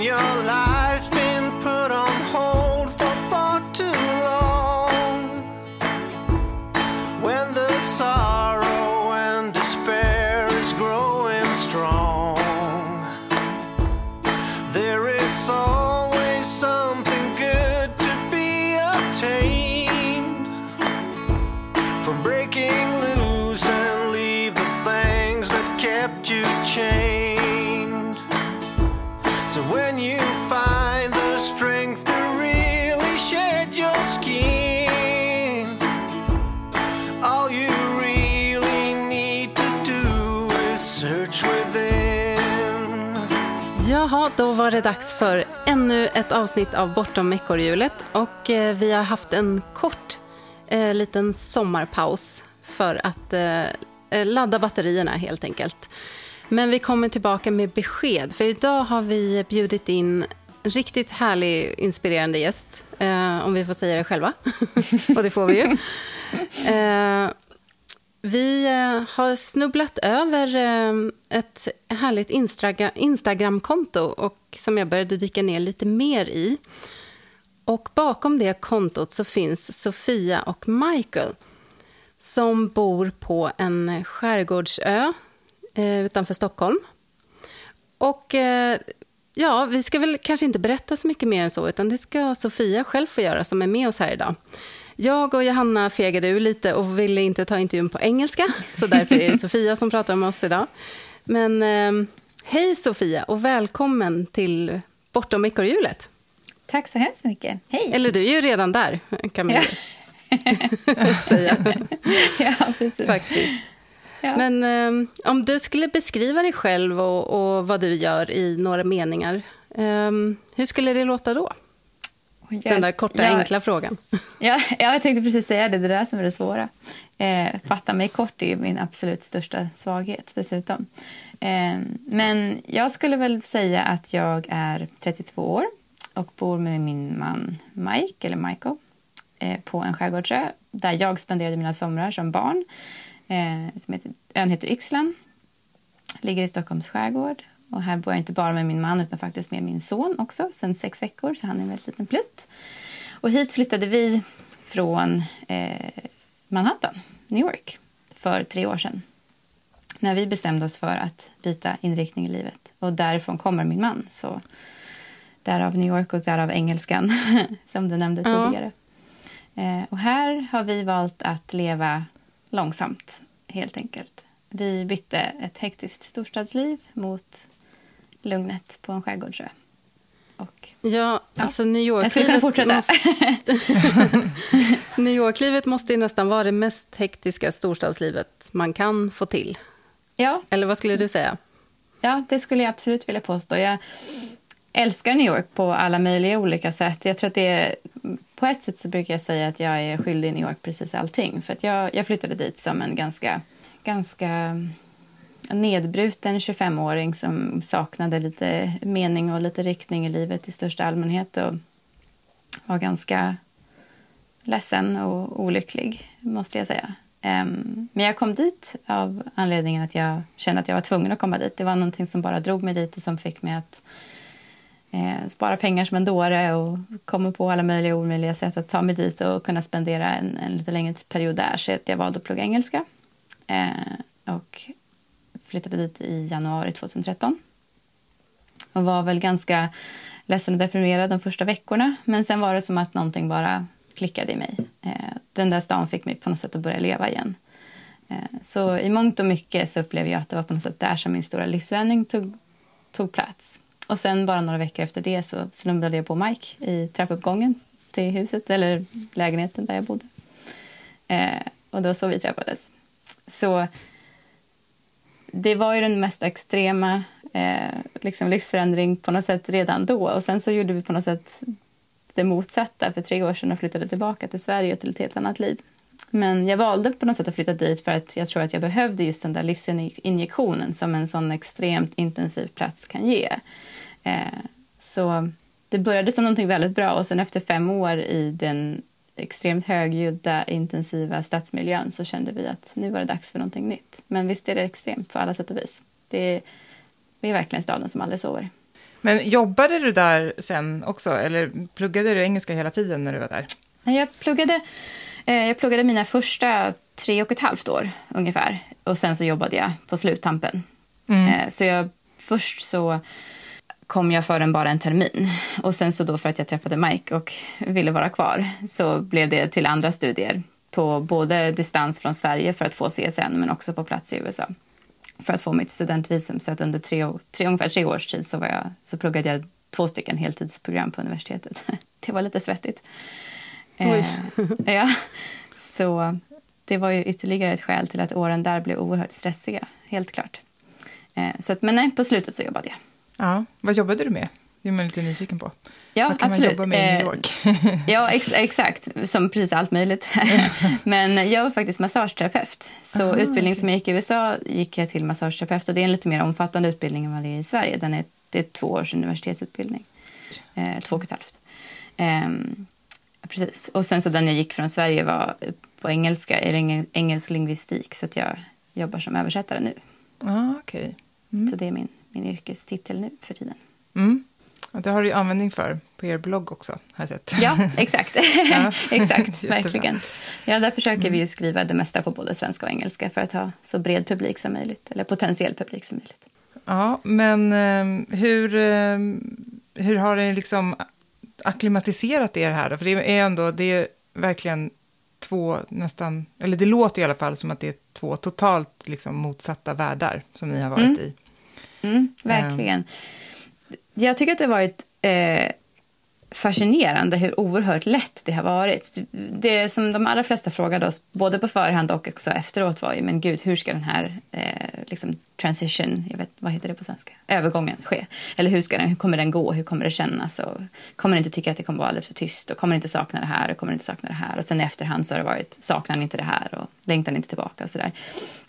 your life. Var det dags för ännu ett avsnitt av Bortom ekorrhjulet. Och eh, vi har haft en kort eh, liten sommarpaus för att eh, eh ladda batterierna helt enkelt. Men vi kommer tillbaka med besked, för idag har vi bjudit in en riktigt härlig, inspirerande gäst, eh, om vi får säga det själva. Och det får vi ju. Eh, vi eh, har snubblat över eh, ett härligt Instagramkonto och som jag började dyka ner lite mer i. Och bakom det kontot så finns Sofia och Michael som bor på en skärgårdsö eh, utanför Stockholm. Och ja, vi ska väl kanske inte berätta så mycket mer än så, utan det ska Sofia själv få göra som är med oss här idag. Jag och Johanna fegade ur lite och ville inte ta intervjun på engelska, så därför är det Sofia som pratar med oss idag. Men eh, hej Sofia och välkommen till Bortom ekorrhjulet. Tack så hemskt mycket. Hej! Eller du är ju redan där, kan man ju säga. ja, precis. Faktiskt. Ja. Men eh, om du skulle beskriva dig själv och, och vad du gör i några meningar, eh, hur skulle det låta då? Den där korta, jag- enkla frågan. Ja, jag tänkte precis säga det, det där som är det svåra. Eh, fatta mig kort är min absolut största svaghet dessutom. Eh, men jag skulle väl säga att jag är 32 år och bor med min man Mike, eller Michael, eh, på en skärgårdsö där jag spenderade mina somrar som barn. Eh, som heter, ön heter Yxlan, ligger i Stockholms skärgård. Och här bor jag inte bara med min man utan faktiskt med min son också sen sex veckor, så han är en väldigt liten plutt. Och hit flyttade vi från eh, Manhattan, New York, för tre år sedan. När vi bestämde oss för att byta inriktning i livet. Och därifrån kommer min man. Så därav New York och därav engelskan, som du nämnde Ja. tidigare. Eh, och här har vi valt att leva långsamt, helt enkelt. Vi bytte ett hektiskt storstadsliv mot lugnet på en skärgårdsö. Och Ja, alltså New York-livet fortsätta. måste, New York-livet måste nästan vara det mest hektiska storstadslivet man kan få till. ja, Eller vad skulle du säga? Ja, det skulle jag absolut vilja påstå. Jag älskar New York på alla möjliga olika sätt. Jag tror att det är, på ett sätt så brukar jag säga att jag är skyldig New York precis allting. För att jag, jag flyttade dit som en ganska, ganska nedbruten 25-åring som saknade lite mening och lite riktning i livet i största allmänhet och var ganska ledsen och olycklig, måste jag säga. Ehm, men jag kom dit av anledningen att jag kände att jag var tvungen att komma dit. Det var någonting som bara drog mig dit och som fick mig att eh, spara pengar som en dåre och komma på alla möjliga och omöjliga sätt att ta mig dit och kunna spendera en, en lite längre period där. Så jag valde att plugga engelska eh, och flyttade dit i januari 2013 och var väl ganska ledsen och deprimerad de första veckorna. Men sen var det som att någonting bara klickade i mig. Eh, den där stan fick mig på något sätt att börja leva igen. Eh, så i mångt och mycket så upplever jag att det var på något sätt där som min stora livsvändning tog, tog plats. Och sen bara några veckor efter det så slumrade jag på Mike i trappuppgången till huset, eller lägenheten där jag bodde. Eh, och det var så vi träffades. Så det var ju den mest extrema eh, liksom livsförändring på något sätt redan då. Och sen så gjorde vi på något sätt det motsatta för tre år sedan och flyttade tillbaka till Sverige och till ett helt annat liv. Men jag valde på något sätt att flytta dit för att jag tror att jag behövde just den där livsinjektionen som en sån extremt intensiv plats kan ge. Eh, så det började som någonting väldigt bra och sen efter fem år i den extremt högljudda, intensiva stadsmiljön så kände vi att nu var det dags för någonting nytt. Men visst är det extremt på alla sätt och vis. Det är, vi är verkligen staden som aldrig sover. Men jobbade du där sen också, eller pluggade du engelska hela tiden när du var där? Nej, Jag pluggade, eh, jag pluggade mina första tre och ett halvt år ungefär. Och sen så jobbade jag på sluttampen. Eh, Så jag, först så kom jag för en bara en termin. Och sen så då för att jag träffade Mike och ville vara kvar så blev det till andra studier på både distans från Sverige för att få CSN men också på plats i USA för att få mitt studentvisum. Så att under tre, tre, ungefär tre års tid så, var jag, så pluggade jag två stycken heltidsprogram på universitetet. Det var lite svettigt. Eh, ja, så det var ju ytterligare ett skäl till att åren där blev oerhört stressiga, helt klart. Eh, så att, men nej, på slutet så jobbade jag. Ja, vad jobbade du med? Det är man lite nyfiken på. Ja, vad kan absolut. man jobba med i New Eh, York? Ja, ex exakt. Som precis allt möjligt. Men jag var faktiskt massageterapeut. Så Aha, utbildning som jag gick i USA gick jag till massageterapeut. Och det är en lite mer omfattande utbildning än vad det är i Sverige. Den är, det är två års universitetsutbildning. Eh, två och ett halvt. Ehm, precis. Och sen så den jag gick från Sverige var på engelska, eller eng- engelsk lingvistik. Så att jag jobbar som översättare nu. Ja, okej. Så det är min, min yrkestitel nu för tiden. Mm. Och det har du ju användning för på er blogg också, har jag sett. Ja, exakt. Ja. exakt, verkligen. Ja, där försöker vi ju skriva det mesta på både svenska och engelska för att ha så bred publik som möjligt, eller potentiell publik som möjligt. Ja, men ehm, hur, ehm, hur har det liksom akklimatiserat er här då? För det är ändå, det är verkligen två nästan, eller det låter i alla fall som att det är två totalt liksom motsatta världar som ni har varit Mm. i. Mm, verkligen. Jag tycker att det har varit eh, fascinerande hur oerhört lätt det har varit. Det som de allra flesta frågade oss, både på förhand och också efteråt, var ju men gud, hur ska den här eh, liksom transition, jag vet, vad heter det på svenska, övergången ske? Eller hur, ska den, hur kommer den gå? Hur kommer det kännas? Och kommer inte tycka att det kommer vara alldeles för tyst? Och kommer inte sakna det här? Och kommer inte sakna det här? Och sen i efterhand så har det varit, saknar inte det här? Och längtar inte tillbaka? Och sådär.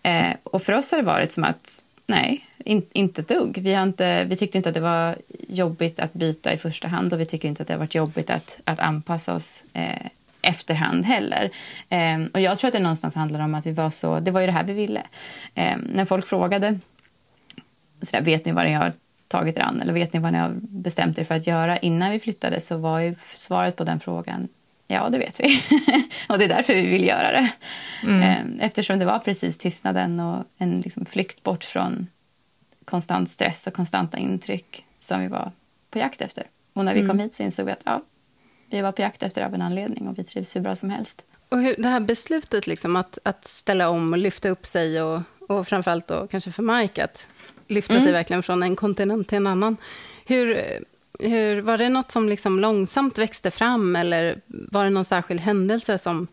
Eh, och för oss har det varit som att Nej, in, inte ett dugg. Vi, har inte, vi tyckte inte att det var jobbigt att byta i första hand och vi tycker inte att det har varit jobbigt att, att anpassa oss eh, efterhand heller. Eh, och jag tror att det någonstans handlar om att vi var så, det var ju det här vi ville. Eh, när folk frågade, så där, vet ni vad ni har tagit er an eller vet ni vad ni har bestämt er för att göra innan vi flyttade så var ju svaret på den frågan Ja, det vet vi. och det är därför vi vill göra det. Eh, Eftersom det var precis tystnaden och en liksom flykt bort från konstant stress och konstanta intryck som vi var på jakt efter. Och när vi kom hit så insåg vi att ja, vi var på jakt efter av en anledning och vi trivs hur bra som helst. Och hur, det här beslutet liksom att, att ställa om och lyfta upp sig och, och framförallt då kanske för Mike att lyfta sig verkligen från en kontinent till en annan. Hur, hur, var det något som liksom långsamt växte fram eller var det någon särskild händelse som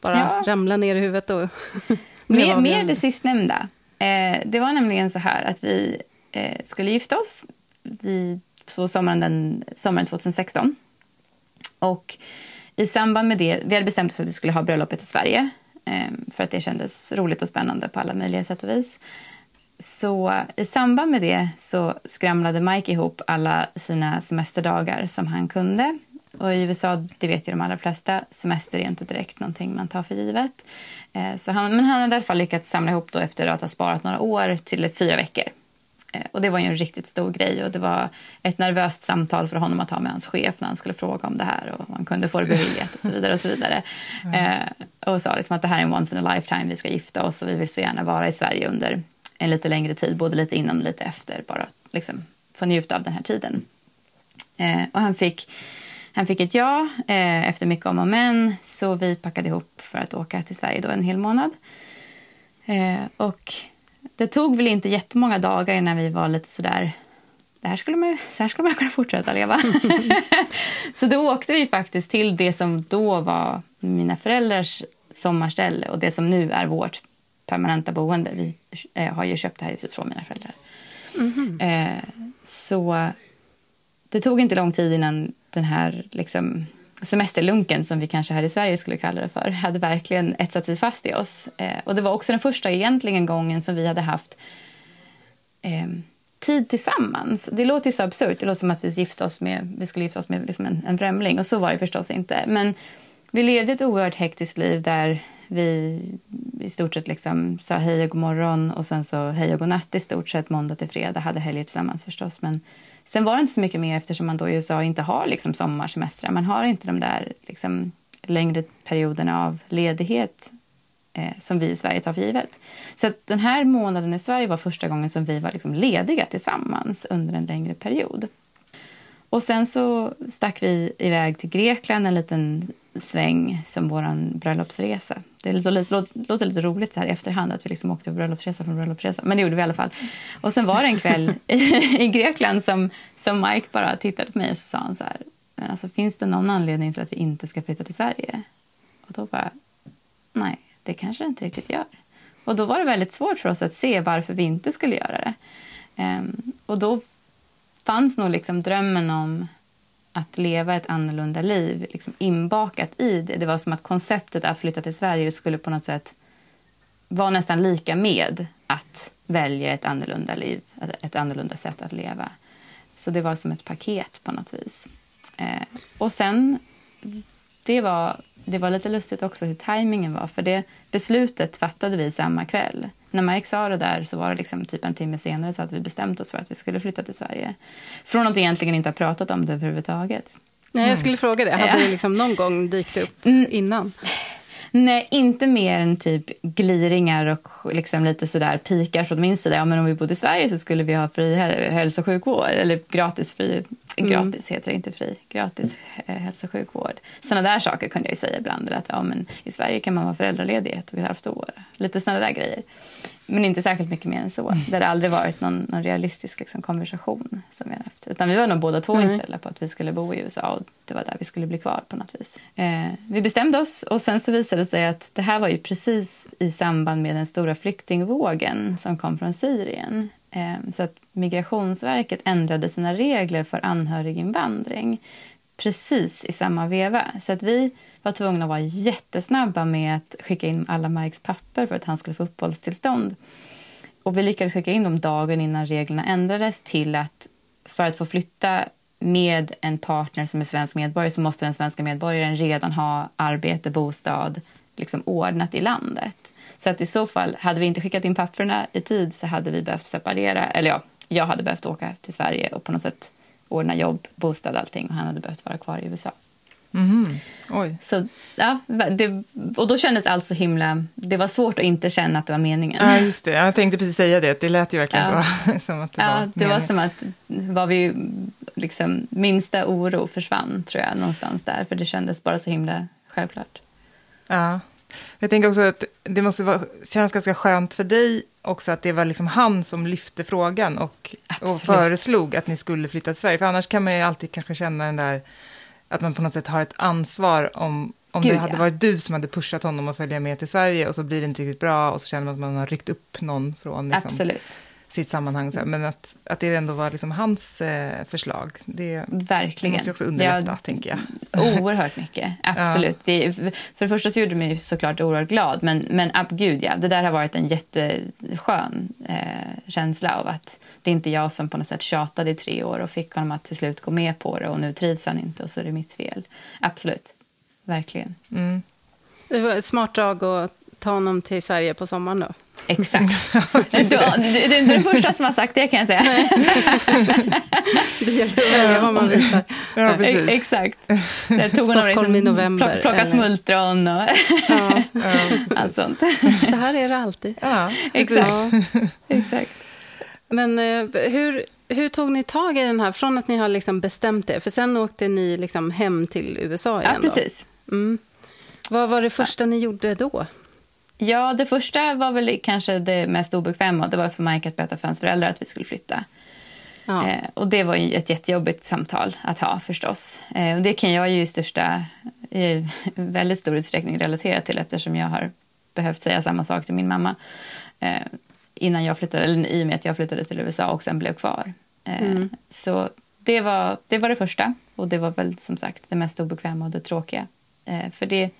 bara Ja. ramlade ner i huvudet och Mer, mer det sistnämnda. Eh, det var nämligen så här att vi eh, skulle gifta oss vid, på sommaren, den, sommaren 2016. Och i samband med det, vi hade bestämt oss för att vi skulle ha bröllopet i Sverige. Eh, för att det kändes roligt och spännande på alla möjliga sätt och vis. Så i samband med det så skramlade Mike ihop alla sina semesterdagar som han kunde. Och i USA, det vet ju de allra flesta, semester är inte direkt någonting man tar för givet. Eh, så han, men han hade i alla fall lyckats samla ihop då efter att ha sparat några år till fyra veckor. Eh, Och det var ju en riktigt stor grej och det var ett nervöst samtal för honom att ha med hans chef när han skulle fråga om det här och om han kunde få det beviljat och så vidare. Och så vidare. Eh, och sa liksom att det här är en once in a lifetime, vi ska gifta oss och vi vill så gärna vara i Sverige under en lite längre tid, både lite innan och lite efter, bara liksom få njuta av den här tiden. Eh, och han fick, han fick ett ja eh, efter mycket om och men, så vi packade ihop för att åka till Sverige då en hel månad. Eh, och det tog väl inte jättemånga dagar innan vi var lite sådär det här skulle man, så här skulle man kunna fortsätta leva. så då åkte vi faktiskt till det som då var mina föräldrars sommarställe och det som nu är vårt permanenta boende. Vi eh, har ju köpt det här huset från mina föräldrar. Eh, så det tog inte lång tid innan den här liksom, semesterlunken som vi kanske här i Sverige skulle kalla det för hade verkligen etsat sig fast i oss. Eh, och det var också den första egentligen gången som vi hade haft eh, tid tillsammans. Det låter ju så absurt. Det låter som att vi, gifte oss med, vi skulle gifta oss med liksom en, en främling. Och så var det förstås inte. Men vi levde ett oerhört hektiskt liv där vi i stort sett liksom sa hej och god morgon och sen så hej och god natt i stort sett måndag till fredag. Hade helger tillsammans förstås. Men Sen var det inte så mycket mer eftersom man då i USA inte har liksom sommarsemestrar. Man har inte de där liksom, längre perioderna av ledighet eh, som vi i Sverige tar för givet. Så att den här månaden i Sverige var första gången som vi var liksom lediga tillsammans under en längre period. Och sen så stack vi iväg till Grekland en liten sväng som vår bröllopsresa. Det låter, lite roligt så här i efterhand att vi liksom åkte på bröllopsresa från bröllopsresa, men det gjorde vi i alla fall. Och sen var det en kväll i, Grekland som, som Mike bara tittade på mig och så sa han så här, men alltså finns det någon anledning till att vi inte ska flytta till Sverige? Och då bara, nej, det kanske det inte riktigt gör. Och då var det väldigt svårt för oss att se varför vi inte skulle göra det. Um, och då fanns nog liksom drömmen om att leva ett annorlunda liv liksom inbakat i det. Det var som att konceptet att flytta till Sverige skulle på något sätt vara nästan lika med att välja ett annorlunda liv, ett annorlunda sätt att leva. Så det var som ett paket på något vis. Eh, och sen, det var, det var lite lustigt också hur tajmingen var, för det beslutet fattade vi samma kväll när Mike sa det där så var det liksom typ en timme senare så hade vi bestämt oss för att vi skulle flytta till Sverige. Från att vi egentligen inte har pratat om det överhuvudtaget. Nej, jag skulle fråga det. Hade det liksom någon gång dykt upp mm. innan? Nej, inte mer än typ gliringar och liksom lite sådär pikar från min sida. Ja, men om vi bodde i Sverige så skulle vi ha fri hälso och sjukvård. Eller gratis fri, mm. gratis heter det, inte fri, gratis eh, hälso och sjukvård. Sådana där saker kunde jag säga ibland. Att ja, men i Sverige kan man vara föräldraledig ett och ett halvt år. Lite sådana där grejer. Men inte särskilt mycket mer än så. Mm. Det har aldrig varit någon, någon realistisk liksom, konversation som vi har haft. Utan vi var nog båda två mm. inställda på att vi skulle bo i USA och det var där vi skulle bli kvar på något vis. Eh, vi bestämde oss och sen så visade det sig att det här var ju precis i samband med den stora flyktingvågen som kom från Syrien. Eh, så att Migrationsverket ändrade sina regler för anhöriginvandring precis i samma veva. Så att vi var tvungna att vara jättesnabba med att skicka in alla Mikes papper för att han skulle få uppehållstillstånd. Och vi lyckades skicka in dem dagen innan reglerna ändrades till att för att få flytta med en partner som är svensk medborgare så måste den svenska medborgaren redan ha arbete, bostad liksom ordnat i landet. Så att i så fall, hade vi inte skickat in papperna i tid så hade vi behövt separera, eller ja, jag hade behövt åka till Sverige och på något sätt ordna jobb, bostad, allting och han hade behövt vara kvar i USA. Mm. Oj. Så, ja, det, och då kändes allt så himla... Det var svårt att inte känna att det var meningen. Ja, just det. Jag tänkte precis säga det. Det lät ju verkligen ja. så. som att det ja, var det meningen. var som att var vi, liksom, minsta oro försvann, tror jag, någonstans där. För det kändes bara så himla självklart. Ja. Jag tänker också att det måste vara, kännas ganska skönt för dig också att det var liksom han som lyfte frågan och, och föreslog att ni skulle flytta till Sverige. För annars kan man ju alltid kanske känna den där att man på något sätt har ett ansvar om, om Gud, det hade ja. varit du som hade pushat honom att följa med till Sverige och så blir det inte riktigt bra och så känner man att man har ryckt upp någon från liksom, sitt sammanhang. Så här. Men att, att det ändå var liksom hans eh, förslag, det, Verkligen. måste ju också underlätta, ja, tänker jag. Oerhört mycket, absolut. Ja. Det, för det första så gjorde det mig såklart oerhört glad, men, men ab, gud ja, det där har varit en jätteskön eh, känsla av att det är inte jag som på något sätt tjatade i tre år och fick honom att till slut gå med på det och nu trivs han inte och så är det mitt fel. Absolut, verkligen. Mm. Det var ett smart drag att ta honom till Sverige på sommaren då. Exakt. du, du, du är den första som har sagt det kan jag säga. det gäller att välja vad man visar. Ja, precis. Exakt. Jag tog Stockholm liksom, i november. Plocka, plocka smultron och ja, allt sånt. Så här är det alltid. Ja, exakt. exakt. Men eh, hur, hur tog ni tag i den här, från att ni har liksom bestämt er, för sen åkte ni liksom hem till USA igen? Ja, precis. Mm. Vad var det första ja. ni gjorde då? Ja, det första var väl kanske det mest obekväma. Det var för Mike att berätta för hans föräldrar att vi skulle flytta. Ja. Eh, och det var ju ett jättejobbigt samtal att ha förstås. Eh, och det kan jag ju i största, i väldigt stor utsträckning relatera till eftersom jag har behövt säga samma sak till min mamma. Eh, innan jag flyttade, eller i och med att jag flyttade till USA och sen blev kvar. Eh, mm. Så det var, det var det första och det var väl som sagt det mest obekväma och det tråkiga. Eh, för det,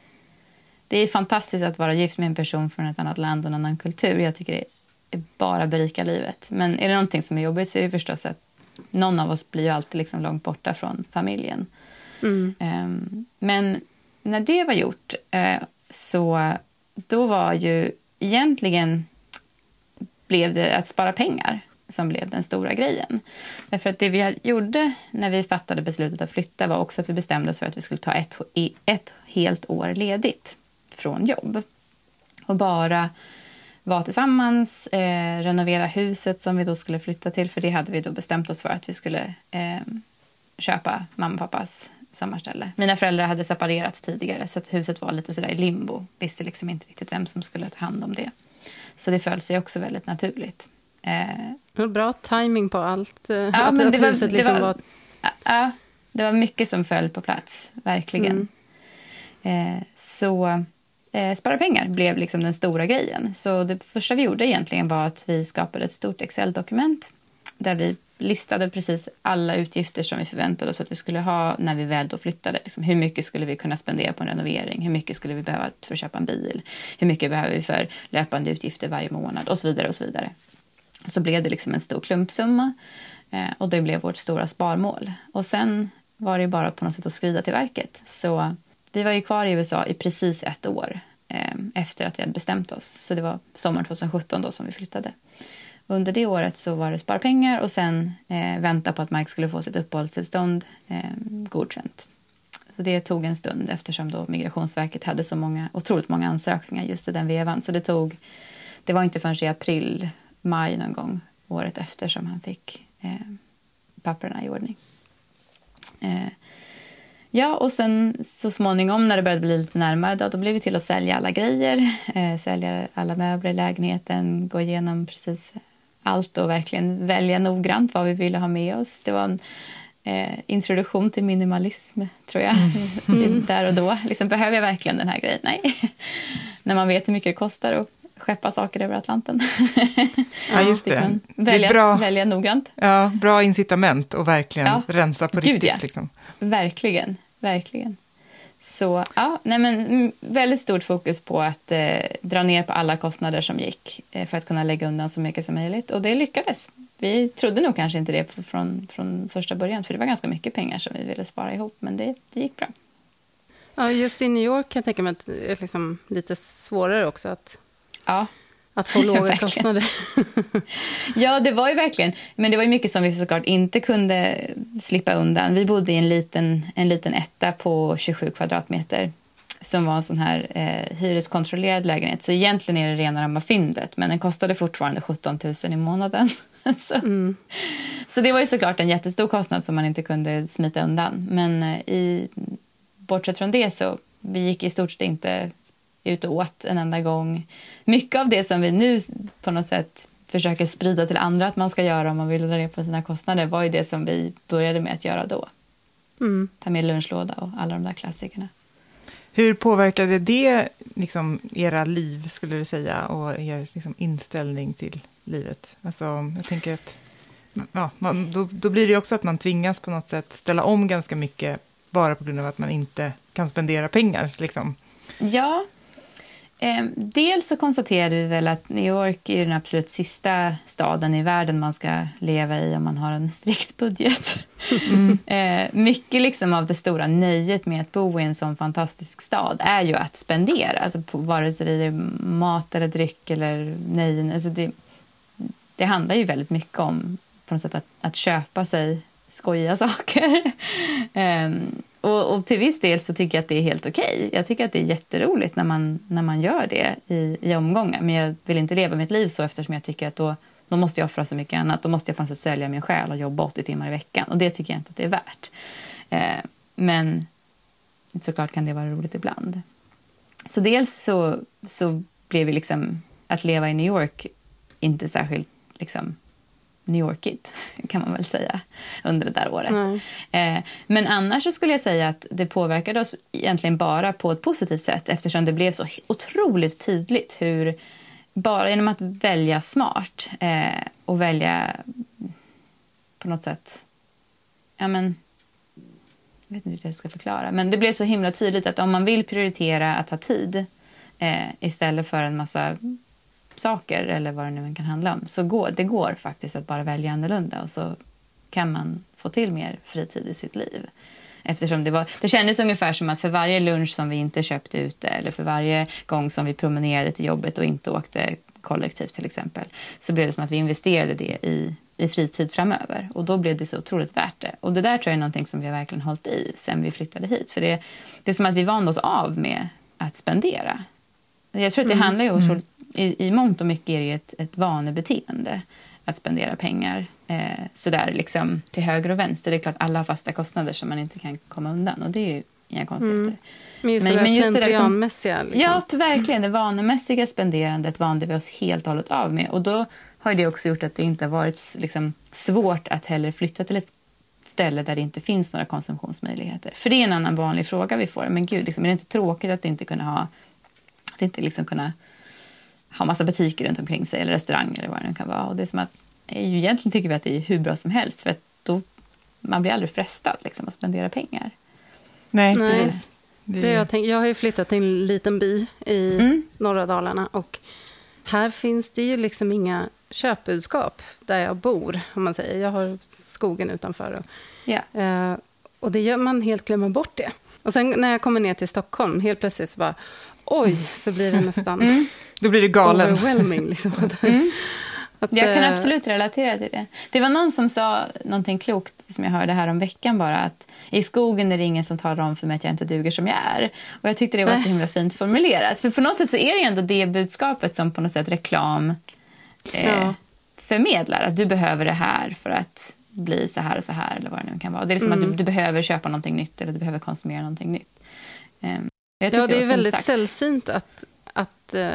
det är fantastiskt att vara gift med en person från ett annat land och en annan kultur. Jag tycker det bara berikar livet. Men är det någonting som är jobbigt så är det förstås att någon av oss blir ju alltid liksom långt borta från familjen. Mm. Um, men när det var gjort uh, så då var ju egentligen blev det att spara pengar. som blev den stora grejen. Därför att det vi gjorde när vi fattade beslutet att flytta var också att vi bestämde oss för att vi skulle ta ett, ett helt år ledigt från jobb. Och bara vara tillsammans, eh, renovera huset som vi då skulle flytta till. För det hade vi då bestämt oss för att vi skulle eh, köpa mamma och pappas sommarställe. Mina föräldrar hade separerat tidigare så att huset var lite sådär i limbo. Visste liksom inte riktigt vem som skulle ta hand om det. Så det föll sig också väldigt naturligt. Eh, Bra timing på allt. Eh, ja, att, men huset var, liksom det var, var... Ja, det var mycket som föll på plats. Verkligen. Mm. Eh, så eh, spara pengar blev liksom den stora grejen. Så det första vi gjorde egentligen var att vi skapade ett stort Excel-dokument där vi listade precis alla utgifter som vi förväntade oss att vi skulle ha när vi väl då flyttade. Liksom, hur mycket skulle vi kunna spendera på en renovering? Hur mycket skulle vi behöva för att köpa en bil? Hur mycket behöver vi för löpande utgifter varje månad? Och så vidare. och Så vidare. Så blev det liksom en stor klumpsumma eh, och det blev vårt stora sparmål. Och sen var det bara på något sätt att skrida till verket. Så vi var ju kvar i USA i precis ett år eh, efter att vi hade bestämt oss. Så det var sommaren 2017 då som vi flyttade. Under det året så var det sparpengar och sen eh, vänta på att Mike skulle få sitt uppehållstillstånd eh, godkänt. Så det tog en stund eftersom då Migrationsverket hade så många, otroligt många ansökningar just i den vevan. Så det tog, det var inte förrän i april, maj någon gång året efter som han fick eh, papperna i ordning. Eh, Ja, och sen så småningom när det började bli lite närmare då, då blev vi till att sälja alla grejer, eh, sälja alla möbler i lägenheten, gå igenom precis allt och verkligen välja noggrant vad vi ville ha med oss. Det var en eh, introduktion till minimalism, tror jag, mm. där och då. Liksom, behöver jag verkligen den här grejen? Nej. när man vet hur mycket det kostar att skeppa saker över Atlanten. ja, just det. Välja, det bra, välja noggrant. Ja, bra incitament och verkligen ja. rensa på Gud, riktigt. Ja. Liksom. Verkligen, verkligen. Så ja, nej men, väldigt stort fokus på att eh, dra ner på alla kostnader som gick eh, för att kunna lägga undan så mycket som möjligt. Och det lyckades. Vi trodde nog kanske inte det från, från första början för det var ganska mycket pengar som vi ville spara ihop men det, det gick bra. Ja, just i New York kan jag tänka mig att det är liksom lite svårare också att ja. Att få låga ja, kostnader. ja, det var ju verkligen. Men det var ju mycket som vi såklart inte kunde slippa undan. Vi bodde i en liten, en liten etta på 27 kvadratmeter som var en sån här eh, hyreskontrollerad lägenhet. Så egentligen är det rena rama fyndet, men den kostade fortfarande 17 000 i månaden. så. Mm. så det var ju såklart en jättestor kostnad som man inte kunde smita undan. Men eh, i, bortsett från det så vi gick i stort sett inte ut och åt en enda gång. Mycket av det som vi nu på något sätt försöker sprida till andra att man ska göra om man vill dra ner på sina kostnader var ju det som vi började med att göra då. Mm. Ta med lunchlåda och alla de där klassikerna. Hur påverkade det liksom, era liv, skulle du säga, och er liksom, inställning till livet? Alltså, jag tänker att ja, man, då, då blir det också att man tvingas på något sätt ställa om ganska mycket bara på grund av att man inte kan spendera pengar. Liksom. Ja, Eh, dels så konstaterade vi väl att New York är den absolut sista staden i världen man ska leva i om man har en strikt budget. Mm. eh, mycket liksom av det stora nöjet med att bo i en sån fantastisk stad är ju att spendera, alltså på, vare sig det är mat eller dryck eller nöjen. Alltså det, det handlar ju väldigt mycket om på något sätt att, att köpa sig skojiga saker. um, och, och, till viss del så tycker jag att det är helt okej. Okay. Jag tycker att det är jätteroligt när man, när man gör det i, i omgångar. Men jag vill inte leva mitt liv så eftersom jag tycker att då, då måste jag offra så mycket annat. Då måste jag på något sätt sälja min själ och jobba 80 timmar i veckan. Och det tycker jag inte att det är värt. Eh, men såklart kan det vara roligt ibland. Så dels så, så blev liksom att leva i New York inte särskilt liksom, New Yorkigt, kan man väl säga, under det där året. Mm. Eh, men annars skulle jag säga att det påverkade oss egentligen bara på ett positivt sätt eftersom det blev så otroligt tydligt hur bara genom att välja smart eh, och välja på något sätt... Ja, men, jag vet inte hur jag ska förklara. Men det blev så himla tydligt att om man vill prioritera att ha tid eh, istället för en massa saker eller vad det nu kan handla om. Så går, det går faktiskt att bara välja annorlunda och så kan man få till mer fritid i sitt liv. Eftersom det, var, det kändes ungefär som att för varje lunch som vi inte köpte ute eller för varje gång som vi promenerade till jobbet och inte åkte kollektivt till exempel, så blev det som att vi investerade det i, i fritid framöver. Och då blev det så otroligt värt det. Och det där tror jag är någonting som vi har verkligen hållit i sen vi flyttade hit. För det, det är som att vi vande oss av med att spendera. Jag tror att det Mm. handlar ju otroligt, i, i mångt och mycket är det ju ett, ett vanebeteende att spendera pengar eh, sådär liksom till höger och vänster. Det är klart alla har fasta kostnader som man inte kan komma undan och det är ju inga konstigheter. Mm. Men just Men- det där men just det där slentrianmässiga. Liksom. Ja, verkligen. Det vanemässiga spenderandet vande vi oss helt och hållet av med. Och då har det också gjort att det inte har varit liksom, svårt att heller flytta till ett ställe där det inte finns några konsumtionsmöjligheter. För det är en annan vanlig fråga vi får. Men gud, liksom, är det inte tråkigt att inte kunna ha att inte liksom kunna ha massa butiker runt omkring sig eller restauranger eller vad det nu kan vara. Och det är som att eh, egentligen tycker vi att det är hur bra som helst för att då man blir aldrig frestad liksom, att spendera pengar. Nej, Nej. precis. Det jag, tänk, jag har ju flyttat till en liten by i Mm. norra Dalarna och här finns det ju liksom inga köpbudskap där jag bor, om man säger. Jag har skogen utanför. Och, Ja. eh, och det gör man helt glömmer bort det. Och sen när jag kommer ner till Stockholm, helt plötsligt så bara, oj, så blir det nästan Då blir du galen. overwhelming. Liksom. Att, att, Jag kan eh, absolut relatera till det. Det var någon som sa någonting klokt som jag hörde här om veckan bara att i skogen är det ingen som talar om för mig att jag inte duger som jag är. Och jag tyckte det var så himla fint formulerat. För på något sätt så är det ändå det budskapet som på något sätt reklam eh, Ja. förmedlar. Att du behöver det här för att bli så här och så här eller vad det nu kan vara. Det är liksom att Mm. du, du behöver köpa någonting nytt eller du behöver konsumera någonting nytt. Eh, Ja, det är var fint väldigt sagt. sällsynt att, att eh,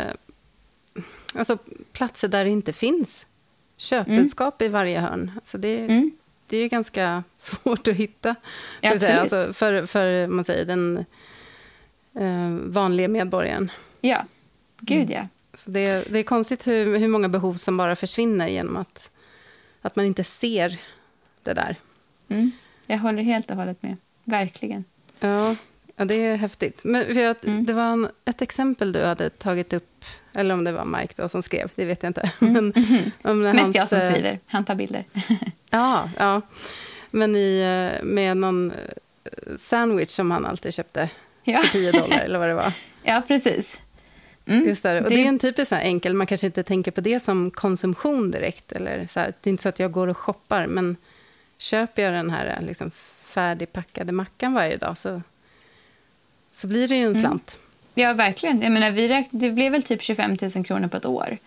alltså platser där det inte finns köpbudskap i varje hörn. Alltså det, Mm. det är ju ganska svårt att hitta. Ja, absolut. Alltså för, för man säger, den eh, vanliga medborgaren. Ja, gud ja. Så det, det är konstigt hur, hur många behov som bara försvinner genom att, att man inte ser det där. Mm. Jag håller helt och hållet med. Verkligen. Ja, ja det är häftigt. Men för att, Mm. Det var en, ett exempel du hade tagit upp, eller om det var Mike då som skrev, det vet jag inte. Mm. Men, om när Mest hans, jag som eh, skriver. Han tar bilder. Ja, ja. Men i, eh, med någon eh, sandwich som han alltid köpte Ja, för 10 dollar, eller vad det var. ja precis. Mm. Just det. Och Det- det är en typisk så enkel, man kanske inte tänker på det som konsumtion direkt. Eller så här, det är inte så att jag går och shoppar, men köper jag den här liksom, färdigpackade mackan varje dag så, så blir det ju en Mm. slant. Ja, verkligen. Jag menar, vi räk- det blev väl typ 25 000 kronor på ett år.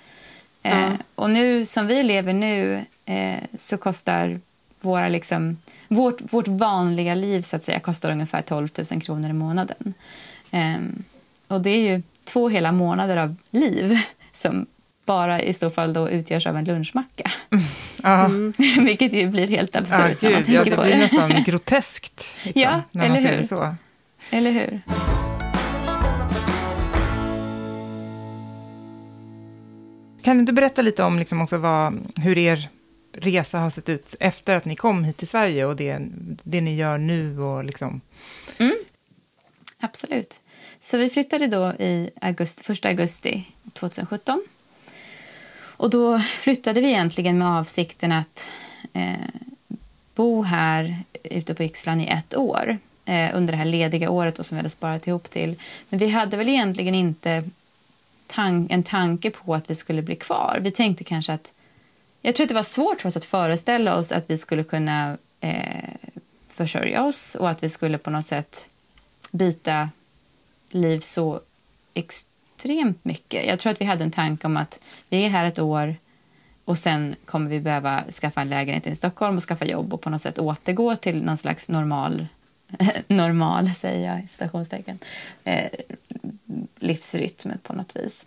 Eh, och nu som vi lever nu eh, så kostar våra liksom, vårt, vårt vanliga liv så att säga kostar ungefär 12 000 kronor i månaden. Eh, och det är ju två hela månader av liv som bara i så fall då utgörs av en lunchmacka. Ja, Vilket ju blir helt ja, absurt när man gud, ja, det på blir det. nästan groteskt liksom, Ja, när man ser hur? det så. Eller hur? Kan du inte berätta lite om liksom också vad, hur er resa har sett ut efter att ni kom hit till Sverige och det, det ni gör nu och liksom... Absolut. Så vi flyttade då i augusti, 1 augusti 2017. Och då flyttade vi egentligen med avsikten att eh, bo här ute på Yxlan i ett år. Eh, under det här lediga året och som vi hade sparat ihop till. Men vi hade väl egentligen inte tan- en tanke på att vi skulle bli kvar. Vi tänkte kanske att... Jag tror att det var svårt för oss att föreställa oss att vi skulle kunna eh, försörja oss och att vi skulle på något sätt byta liv så extremt mycket. Jag tror att vi hade en tanke om att vi är här ett år och sen kommer vi behöva skaffa en lägenhet i Stockholm och skaffa jobb och på något sätt återgå till någon slags normal, normal säger jag i citationstecken, eh, livsrytm på något vis.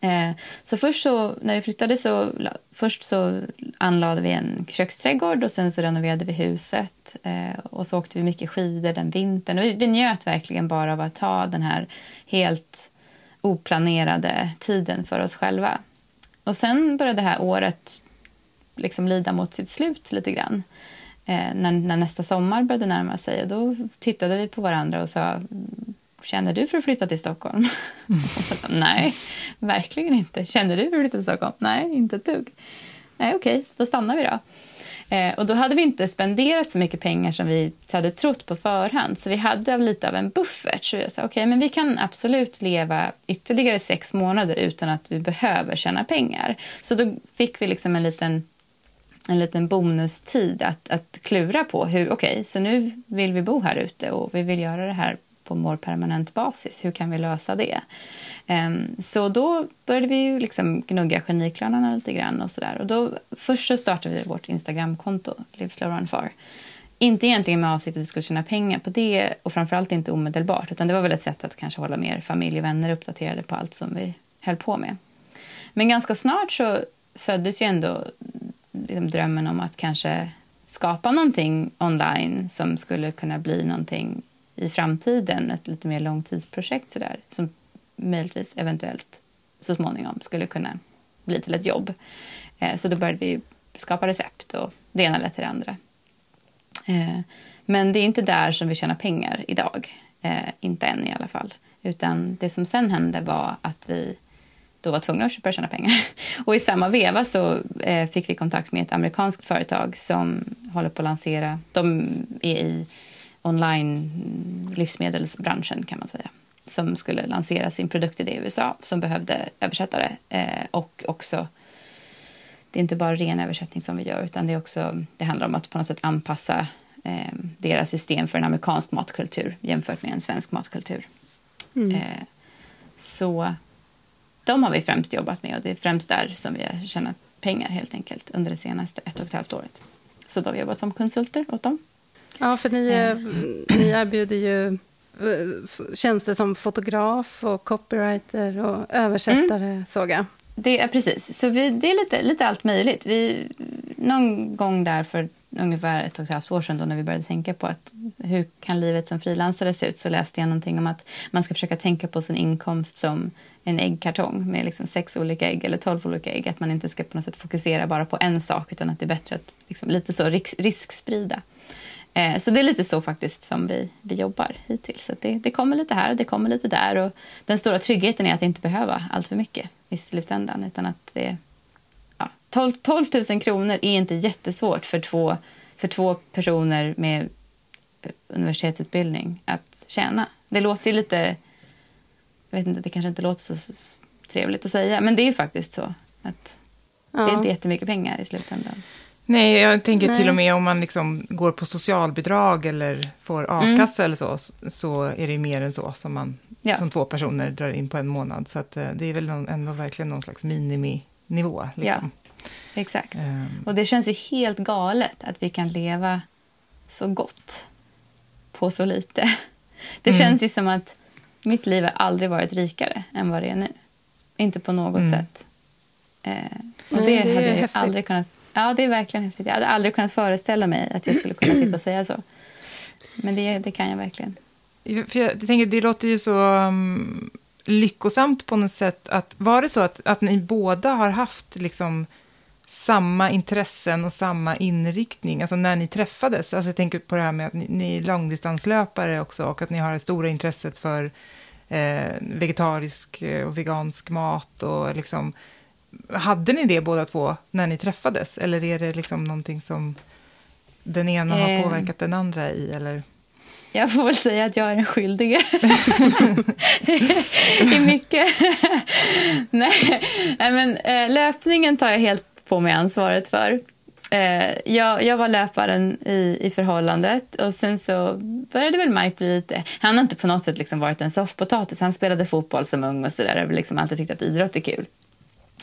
Eh, så först så, när vi flyttade så, först så anlade vi en köksträdgård och sen så renoverade vi huset. Eh, och så åkte vi mycket skidor den vintern. Och vi, vi njöt verkligen bara av att ta den här helt oplanerade tiden för oss själva. Och sen började det här året liksom lida mot sitt slut lite grann. Eh, när, när nästa sommar började närma sig, och då tittade vi på varandra och sa Känner du för att flytta till Stockholm? Sa, Nej, verkligen inte. Känner du för att flytta till Stockholm? Nej, inte ett dugg. Nej, okej, då stannar vi då. Eh, och då hade vi inte spenderat så mycket pengar som vi hade trott på förhand. Så vi hade lite av en buffert. Så jag sa, okay, men vi kan absolut leva ytterligare sex månader utan att vi behöver tjäna pengar. Så då fick vi liksom en liten en liten bonustid att, att klura på. hur Okej, okay, så nu vill vi bo här ute och vi vill göra det här på mer permanent basis. Hur kan vi lösa det? Um, så då började vi ju liksom gnugga geniklarna lite grann. och, så där. och då, Först så startade vi vårt Instagramkonto, Live Far. Inte egentligen med avsikt att vi skulle tjäna pengar på det och framförallt inte omedelbart. Utan det var väl ett sätt att kanske hålla mer familj och vänner uppdaterade på allt som vi höll på med. Men ganska snart så föddes ju ändå liksom drömmen om att kanske skapa någonting online som skulle kunna bli någonting i framtiden, ett lite mer långtidsprojekt sådär, som möjligtvis eventuellt så småningom skulle kunna bli till ett jobb. Eh, så då började vi skapa recept och det ena lät till det andra. Eh, men det är inte där som vi tjänar pengar idag. Eh, inte än i alla fall. Utan det som sen hände var att vi då var tvungna att börja tjäna pengar. Och i samma veva så eh, fick vi kontakt med ett amerikanskt företag som håller på att lansera, de är i online livsmedelsbranschen kan man säga som skulle lansera sin produkt i USA som behövde översättare. Eh, och också, det är inte bara ren översättning som vi gör utan det, är också, det handlar om att på något sätt anpassa eh, deras system för en amerikansk matkultur jämfört med en svensk matkultur. Mm. Eh, så de har vi främst jobbat med och det är främst där som vi har tjänat pengar helt enkelt under det senaste ett och ett halvt året. Så då har vi jobbat som konsulter åt dem. Ja, för ni, eh, ni erbjuder ju eh, tjänster som fotograf och copywriter och översättare, mm. såg jag. Det är precis. Så vi, det är lite, lite allt möjligt. Vi, någon gång där för ungefär ett och ett halvt år sedan då när vi började tänka på att hur kan livet som frilansare se ut så läste jag någonting om att man ska försöka tänka på sin inkomst som en äggkartong med liksom sex olika ägg eller tolv olika ägg. Att man inte ska på något sätt fokusera bara på en sak utan att det är bättre att liksom lite så risk, risksprida. Eh, så det är lite så faktiskt som vi, vi jobbar hittills. Så det, det kommer lite här, och det kommer lite där. Och den stora tryggheten är att inte behöva allt för mycket i slutändan. Utan att det, ja, 12, 12 000 kronor är inte jättesvårt för två, för två personer med universitetsutbildning att tjäna. Det låter ju lite... Jag vet inte, det kanske inte låter så trevligt att säga, men det är ju faktiskt så. att ja. Det är inte jättemycket pengar i slutändan. Nej, jag tänker Nej. till och med om man liksom går på socialbidrag eller får a-kassa mm. eller så, så är det mer än så som, man, ja. som två personer drar in på en månad. Så eh, det är väl någon, ändå verkligen någon slags miniminivå. Liksom. Ja, exakt. Um. Och det känns ju helt galet att vi kan leva så gott på så lite. Det mm. känns ju som att mitt liv har aldrig varit rikare än vad det är nu. Inte på något mm. sätt. Eh, och Nej, det, det hade jag häftigt. aldrig kunnat Ja, det är verkligen häftigt. Jag hade aldrig kunnat föreställa mig att jag skulle kunna sitta och säga så. Men det, det kan jag verkligen. För jag tänker, det låter ju så um, lyckosamt på något sätt. Att, var det så att, att ni båda har haft liksom samma intressen och samma inriktning, alltså när ni träffades? Alltså jag tänker på det här med att ni, ni är långdistanslöpare också och att ni har det stora intresset för eh, vegetarisk och vegansk mat och liksom hade ni det båda två när ni träffades? Eller är det liksom någonting som den ena har eh. påverkat den andra i? Eller? Jag får väl säga att jag är den skyldige i mycket. Nej, men eh, löpningen tar jag helt på mig ansvaret för. Eh, jag, jag var löparen i, i förhållandet och sen så började väl Mike bli lite... Han har inte på något sätt liksom varit en soffpotatis. Han spelade fotboll som ung och sådär. och liksom alltid tyckt att idrott är kul.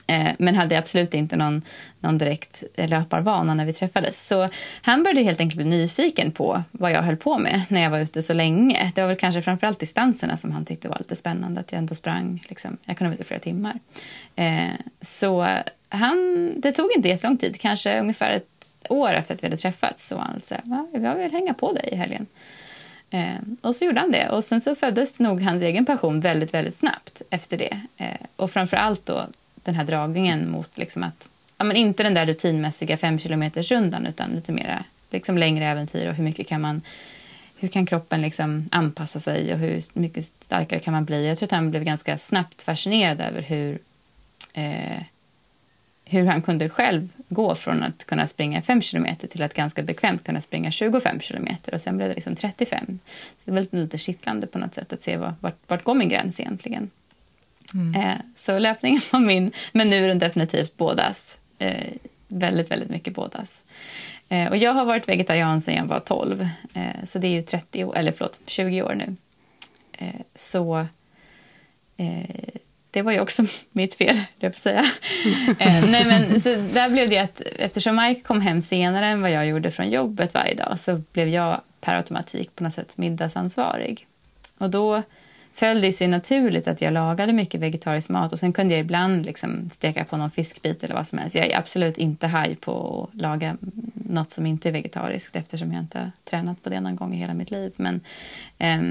Eh, men hade absolut inte någon, någon direkt löparvana när vi träffades. Så han började helt enkelt bli nyfiken på vad jag höll på med när jag var ute så länge. Det var väl kanske framförallt distanserna som han tyckte var lite spännande, att jag ändå sprang. Liksom. Jag kunde vara ute flera timmar. Eh, så han, det tog inte jättelång tid, kanske ungefär ett år efter att vi hade träffats. Så han sa, jag vill hänga på dig i helgen. Eh, och så gjorde han det. Och sen så föddes nog hans egen passion väldigt, väldigt snabbt efter det. Eh, och framför allt då den här dragningen mot liksom att, ja, men inte den där rutinmässiga fem kilometers rundan utan lite mera liksom längre äventyr och hur mycket kan man hur kan kroppen liksom anpassa sig och hur mycket starkare kan man bli? Jag tror att han blev ganska snabbt fascinerad över hur, eh, hur han kunde själv gå från att kunna springa 5 kilometer till att ganska bekvämt kunna springa 25 kilometer och sen blev det liksom 35. Så det var lite, lite kittlande på något sätt att se var, vart, vart går min gräns egentligen. Eh, så löpningen var min, men nu är den definitivt bådas. Eh, väldigt, väldigt mycket bådas. Eh, och jag har varit vegetarian sedan jag var 12, eh, så det är ju 30 år, eller förlåt, 20 år nu. Eh, så eh, det var ju också mitt fel, jag säga. eh, nej, men, så där blev det att eftersom Mike kom hem senare än vad jag gjorde från jobbet varje dag så blev jag per automatik på något sätt middagsansvarig. Och då föll det sig naturligt att jag lagade mycket vegetarisk mat och sen kunde jag ibland liksom steka på någon fiskbit eller vad som helst. Jag är absolut inte haj på att laga något som inte är vegetariskt eftersom jag inte har tränat på det någon gång i hela mitt liv. Men eh,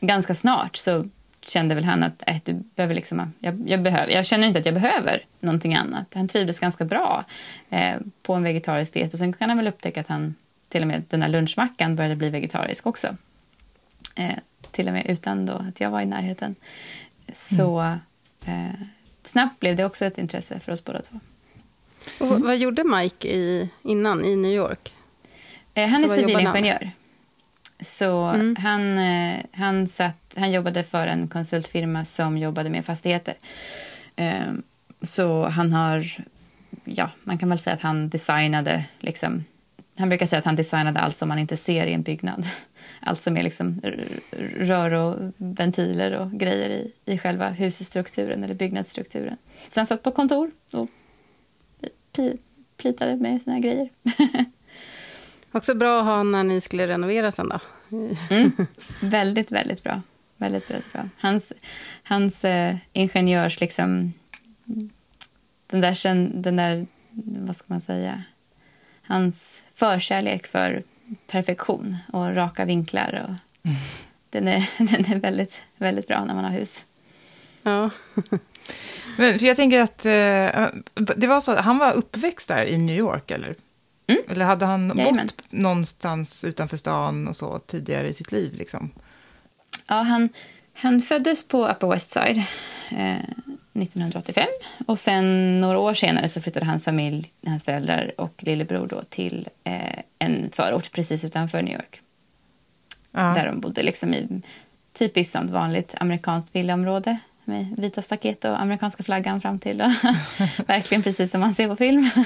ganska snart så kände väl han att äh, du behöver liksom, jag, jag, behöver, jag känner inte att jag behöver någonting annat. Han trivdes ganska bra eh, på en vegetarisk diet och sen kan han väl upptäcka att han till och med den här lunchmackan började bli vegetarisk också. Eh, till och med utan då att jag var i närheten. Så eh, snabbt blev det också ett intresse för oss båda två. Och vad- gjorde Mike i, innan i New York? Eh, han Så är civilingenjör. Så Mm. han, eh, han, satt, han jobbade för en konsultfirma som jobbade med fastigheter. Eh, så han har, ja, man kan väl säga att han designade, liksom, han brukar säga att han designade allt som man inte ser i en byggnad. Allt som är liksom rör och ventiler och grejer i, i själva husstrukturen eller byggnadsstrukturen. Så han satt på kontor och plitade med sina grejer. Också bra att ha när ni skulle renovera sen då. Mm. Väldigt, väldigt bra. Väldigt, väldigt bra. Hans, hans eh, ingenjörs, liksom... Den där, den där, vad ska man säga? Hans förkärlek för perfektion och raka vinklar. Och den, är, den är väldigt, väldigt bra när man har hus. Ja. Men, för jag tänker att eh, det var så att han var uppväxt där i New York, eller? Mm. Eller hade han Jajamän. bott någonstans utanför stan och så tidigare i sitt liv? Liksom? Ja, han, han föddes på Upper West Side eh, 1985. Och sen några år senare så flyttade hans familj, hans föräldrar och lillebror då till eh, en förort precis utanför New York. Ja. Där de bodde liksom i typiskt sånt vanligt amerikanskt villaområde med vita staket och amerikanska flaggan fram till. Verkligen precis som man ser på film.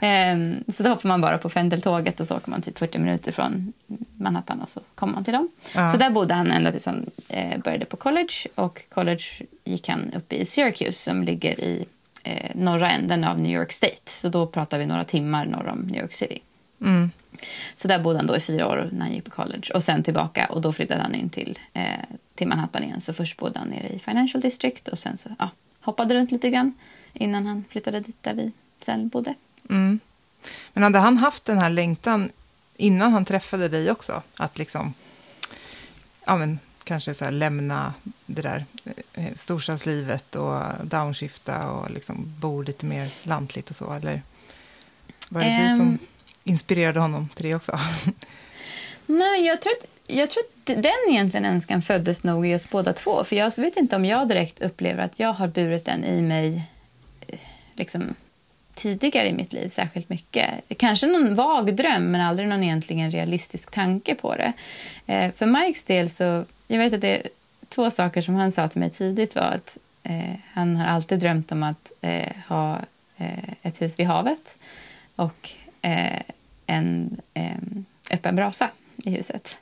Ehm, så då hoppar man bara på pendeltåget och så åker man typ 40 minuter från Manhattan och så kommer man till dem. Så där bodde han ända tills han eh, började på college. Och college gick han upp i Syracuse som ligger i eh, norra änden av New York State. Så då pratar vi några timmar norr om New York City. Mm. Så där bodde han då i fyra år när han gick på college. Och sen tillbaka och då flyttade han in till, eh, till Manhattan igen. Så först bodde han nere i Financial District och sen så ja, hoppade runt lite grann innan han flyttade dit där vi sen bodde. Mm. Men hade han haft den här längtan innan han träffade dig också? Att liksom, ja men kanske så här lämna det där eh, storstadslivet och downshifta och liksom bo lite mer lantligt och så, eller? Var det du Ehm. som inspirerade honom till det också? Nej, jag tror, att, jag tror att den egentligen önskan föddes nog i oss båda två. För jag vet inte om jag direkt upplever att jag har burit den i mig eh, liksom, tidigare i mitt liv särskilt mycket. Kanske någon vag dröm, men aldrig någon egentligen realistisk tanke på det. Eh, för Mikes del så, jag vet att det två saker som han sa till mig tidigt var att eh, han har alltid drömt om att eh, ha eh, ett hus vid havet och eh, en eh, öppen brasa i huset.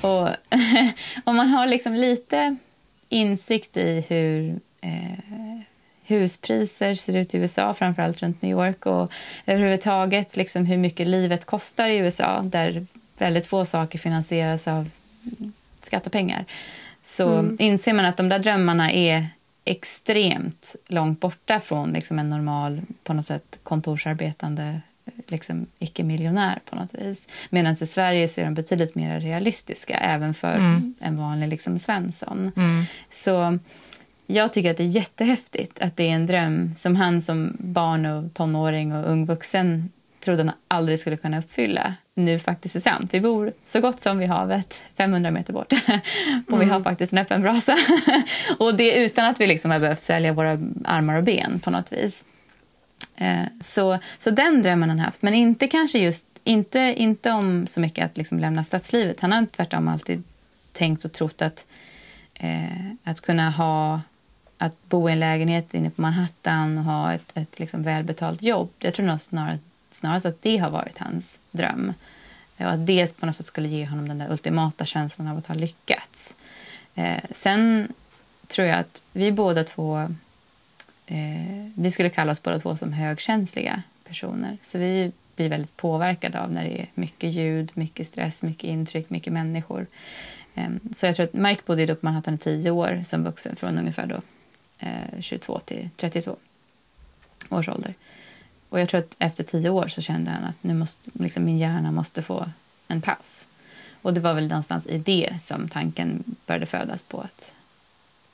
Och om man har liksom lite insikt i hur eh, huspriser ser ut i USA, framförallt runt New York och överhuvudtaget liksom hur mycket livet kostar i USA där väldigt få saker finansieras av skattepengar så inser man att de där drömmarna är extremt långt borta från liksom en normal, på något sätt kontorsarbetande liksom, icke-miljonär på något vis. Medan i Sverige så är de betydligt mer realistiska även för en vanlig liksom, Svensson. Så jag tycker att det är jättehäftigt att det är en dröm som han som barn och tonåring och ung vuxen trodde han aldrig skulle kunna uppfylla nu faktiskt är sant. Vi bor så gott som vid havet, 500 meter bort. och vi har faktiskt en öppen brasa. och det utan att vi liksom har behövt sälja våra armar och ben på något vis. Eh, så, så den drömmen har han haft, men inte kanske just inte, inte om så mycket att liksom lämna stadslivet. Han har tvärtom alltid tänkt och trott att, eh, att kunna ha att bo i en lägenhet inne på Manhattan och ha ett, ett liksom välbetalt jobb. Jag tror nog snarare, snarast att det har varit hans dröm. Och att det på något sätt skulle ge honom den där ultimata känslan av att ha lyckats. Eh, sen tror jag att vi båda två... Eh, vi skulle kalla oss båda två som högkänsliga personer. Så vi blir väldigt påverkade av när det är mycket ljud, mycket stress, mycket intryck, mycket människor. Eh, så jag tror att Mike bodde då på Manhattan i tio år som vuxen från ungefär då, eh, 22 till 32 års ålder. Och jag tror att efter tio år så kände han att nu måste, liksom min hjärna måste få en paus. Och det var väl någonstans i det som tanken började födas på att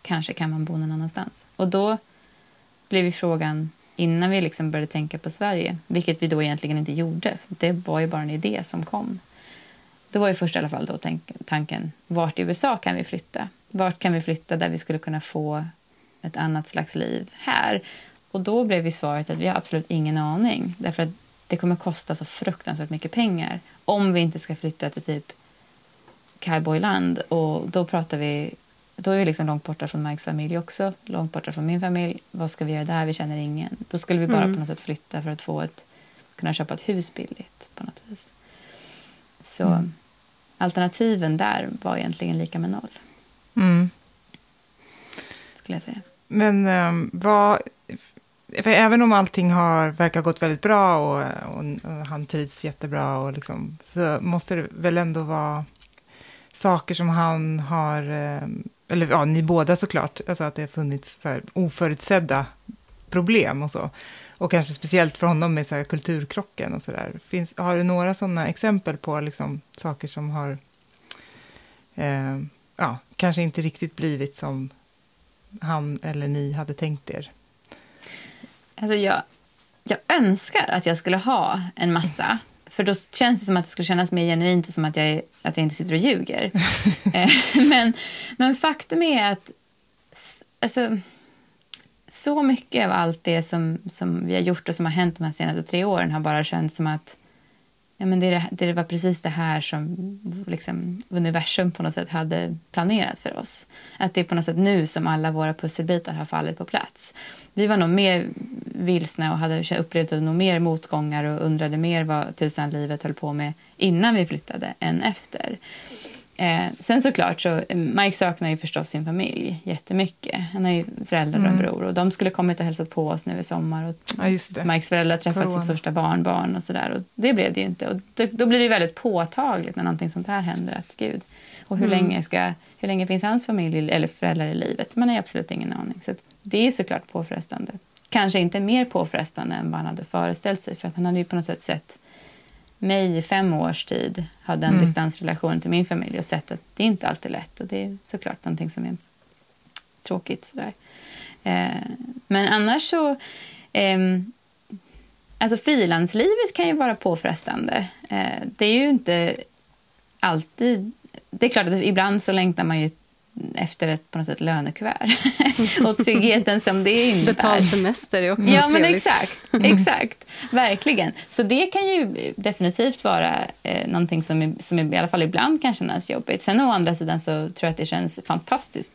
kanske kan man bo någon annanstans. Och då blev ju frågan, innan vi liksom började tänka på Sverige, vilket vi då egentligen inte gjorde, det var ju bara en idé som kom. Då var ju först i alla fall då tanken, vart i USA kan vi flytta? Vart kan vi flytta där vi skulle kunna få ett annat slags liv här? Och då blev ju svaret att vi har absolut ingen aning. Därför att det kommer kosta så fruktansvärt mycket pengar om vi inte ska flytta till typ cowboyland. Och då pratar vi då är vi liksom långt borta från Mikes familj också, långt borta från min familj. Vad ska vi göra där? Vi känner ingen. Då skulle vi bara mm. på något sätt flytta för att få ett, kunna köpa ett hus billigt på något vis. Så mm. alternativen där var egentligen lika med noll. Mm. Skulle jag säga. Men um, vad, för även om allting har, verkar gått väldigt bra och, och, och han trivs jättebra och liksom, så måste det väl ändå vara saker som han har, ehm, eller ja, ni båda såklart, alltså att det har funnits så här oförutsedda problem och så. Och kanske speciellt för honom med så här kulturkrocken och sådär. Har du några sådana exempel på liksom saker som har, eh, ja, kanske inte riktigt blivit som han eller ni hade tänkt er? Alltså jag, jag önskar att jag skulle ha en massa. För då känns det som att det skulle kännas mer genuint och som att jag, att jag inte sitter och ljuger. Eh, men, men faktum är att alltså, så mycket av allt det som, som vi har gjort och som har hänt de här senaste tre åren har bara känts som att ja, men det, det var precis det här som liksom, universum på något sätt hade planerat för oss. Att det är på något sätt nu som alla våra pusselbitar har fallit på plats. Vi var nog mer vilsna och hade upplevt nog mer motgångar och undrade mer vad tusan livet höll på med innan vi flyttade än efter. Eh, sen såklart så, Mike saknar ju förstås sin familj jättemycket. Han har ju föräldrar och mm. bror och de skulle kommit och hälsat på oss nu i sommar. Och ja, Mikes föräldrar träffat sitt första barnbarn och sådär. Och det blev det ju inte. Och det, då blir det väldigt påtagligt när någonting sånt här händer. Att gud, och hur, mm. länge ska, hur länge finns hans familj eller föräldrar i livet? Man har absolut ingen aning. Så det är såklart påfrestande. Kanske inte mer påfrestande än vad han hade föreställt sig. För att han hade ju på något sätt sett mig i fem års tid hade en mm. distansrelation till min familj och sett att det är inte alltid lätt. Och det är såklart någonting som är tråkigt. Sådär. Eh, men annars så... Eh, alltså frilanslivet kan ju vara påfrestande. Eh, det är ju inte alltid... Det är klart att ibland så längtar man ju efter ett på något sätt lönekuvert. och tryggheten som det innebär. Betald semester är också Ja, men exakt. exakt. Verkligen. Så det kan ju definitivt vara eh, någonting som, är, som i alla fall ibland kan kännas jobbigt. Sen å andra sidan så tror jag att det känns fantastiskt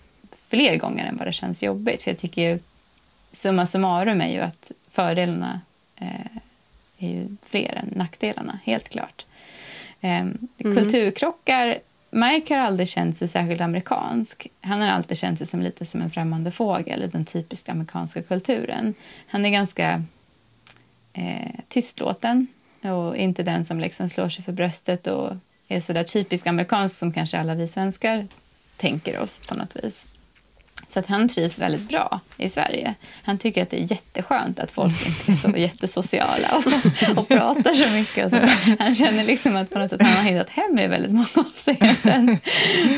fler gånger än vad det känns jobbigt. För jag tycker ju, summa summarum är ju att fördelarna eh, är ju fler än nackdelarna, helt klart. Eh. Kulturkrockar Mike har aldrig känt sig särskilt amerikansk. Han har alltid känt sig som lite som en främmande fågel i den typiska amerikanska kulturen. Han är ganska eh, tystlåten och inte den som liksom slår sig för bröstet och är så där typiskt amerikansk som kanske alla vi svenskar tänker oss på något vis. Så att han trivs väldigt bra i Sverige. Han tycker att det är jätteskönt att folk inte är så jättesociala och, och pratar så mycket. Så. Han känner liksom att på något sätt han har hittat hem i väldigt många avseenden.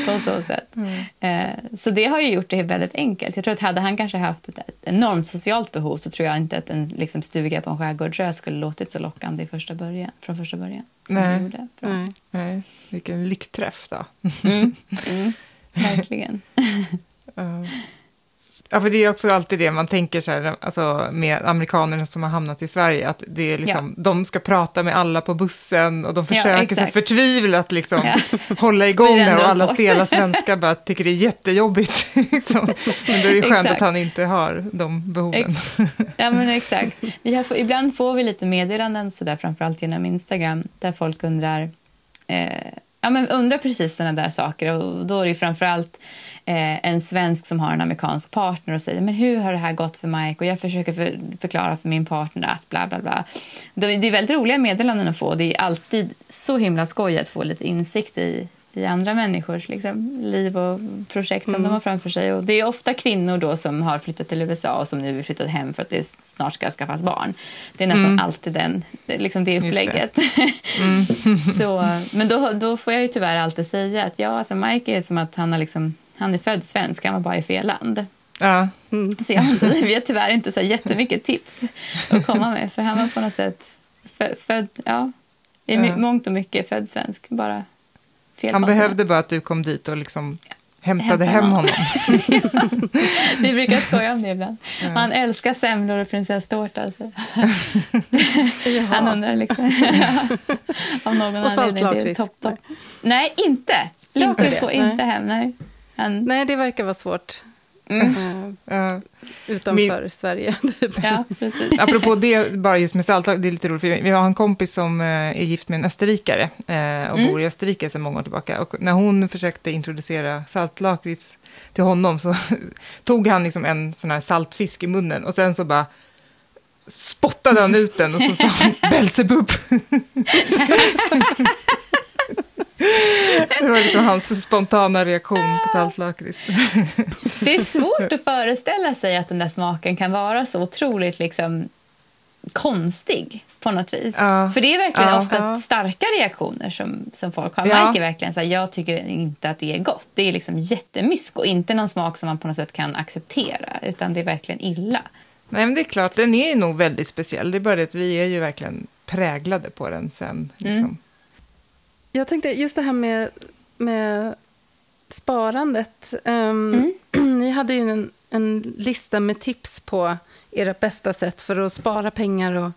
på så sätt. Mm. Eh, så det har ju gjort det väldigt enkelt. Jag tror att hade han kanske haft ett, enormt socialt behov så tror jag inte att en liksom, stuga på en skärgårdsö skulle låtit så lockande i första början, från första början. Nej. Nej. Nej. Vilken lyckträff då. Mm. Mm. Verkligen. Ja, för det är också alltid det man tänker så här, alltså med amerikanerna som har hamnat i Sverige, att det är liksom, de ska prata med alla på bussen och de försöker så exakt. förtvivlat liksom Ja. hålla igång det och alla stela svenskar bara tycker det är jättejobbigt. liksom. Men då är det skönt Exakt. att han inte har de behoven. Ja, men exakt. Vi har, ibland får vi lite meddelanden, så där, framförallt genom Instagram, där folk undrar, eh, ja, men undrar precis sådana där saker. Och då är det framförallt eh, en svensk som har en amerikansk partner och säger men hur har det här gått för Mike? Och jag försöker för, förklara för min partner att bla bla bla. Det, det är väldigt roliga meddelanden att få. Det är alltid så himla skoj att få lite insikt i i andra människors liksom, liv och projekt som de har framför sig. Och det är ofta kvinnor då som har flyttat till USA och som nu vill flytta hem för att det snart ska skaffas barn. Det är nästan alltid den, liksom det Just det. upplägget. Så, men då, då får jag ju tyvärr alltid säga att ja, alltså Mike är som att han, har liksom, han är född svensk, han var bara i fel land. Ja, Så jag vi har tyvärr inte så jättemycket tips att komma med för han var på något sätt fö, född, ja, i Ja. mångt och mycket född svensk, bara fel han behövde bara att du kom dit och liksom hämtade Hämta hem honom. honom. Vi brukar skoja om det ibland. Han älskar semlor och prinsesstårta. Alltså. Han undrar liksom. Av någon Och saltlakrits. Topp, topp. Nej, inte. Inte Lakrits det, får inte hem. Nej. Han, Nej, det verkar vara svårt. Mm. eh, Ja. utanför Sverige. Typ. ja, precis. Apropå det, bara just med saltlag, det är lite roligt, för vi har en kompis som eh, är gift med en österrikare eh, och Mm. bor i Österrike sedan många år tillbaka. Och när hon försökte introducera saltlakrits till honom så tog han liksom en sån här saltfisk i munnen och sen så bara spottade han ut den och så sa han Belsebub. Det var liksom hans spontana reaktion på saltlakrits. Det är svårt att föreställa sig att den där smaken kan vara så otroligt liksom, konstig på något vis. Ja. För det är verkligen Ja. oftast Ja. starka reaktioner som, som folk har. Ja. Mike är verkligen så här, jag tycker inte att det är gott. Det är liksom jättemysk och inte någon smak som man på något sätt kan acceptera. Utan det är verkligen illa. Nej, men det är klart, den är nog väldigt speciell. Det är bara det att vi är ju verkligen präglade på den sen. Liksom. Mm. Jag tänkte just det här med, med sparandet. Ehm, Ni hade ju en, en lista med tips på era bästa sätt för att spara pengar och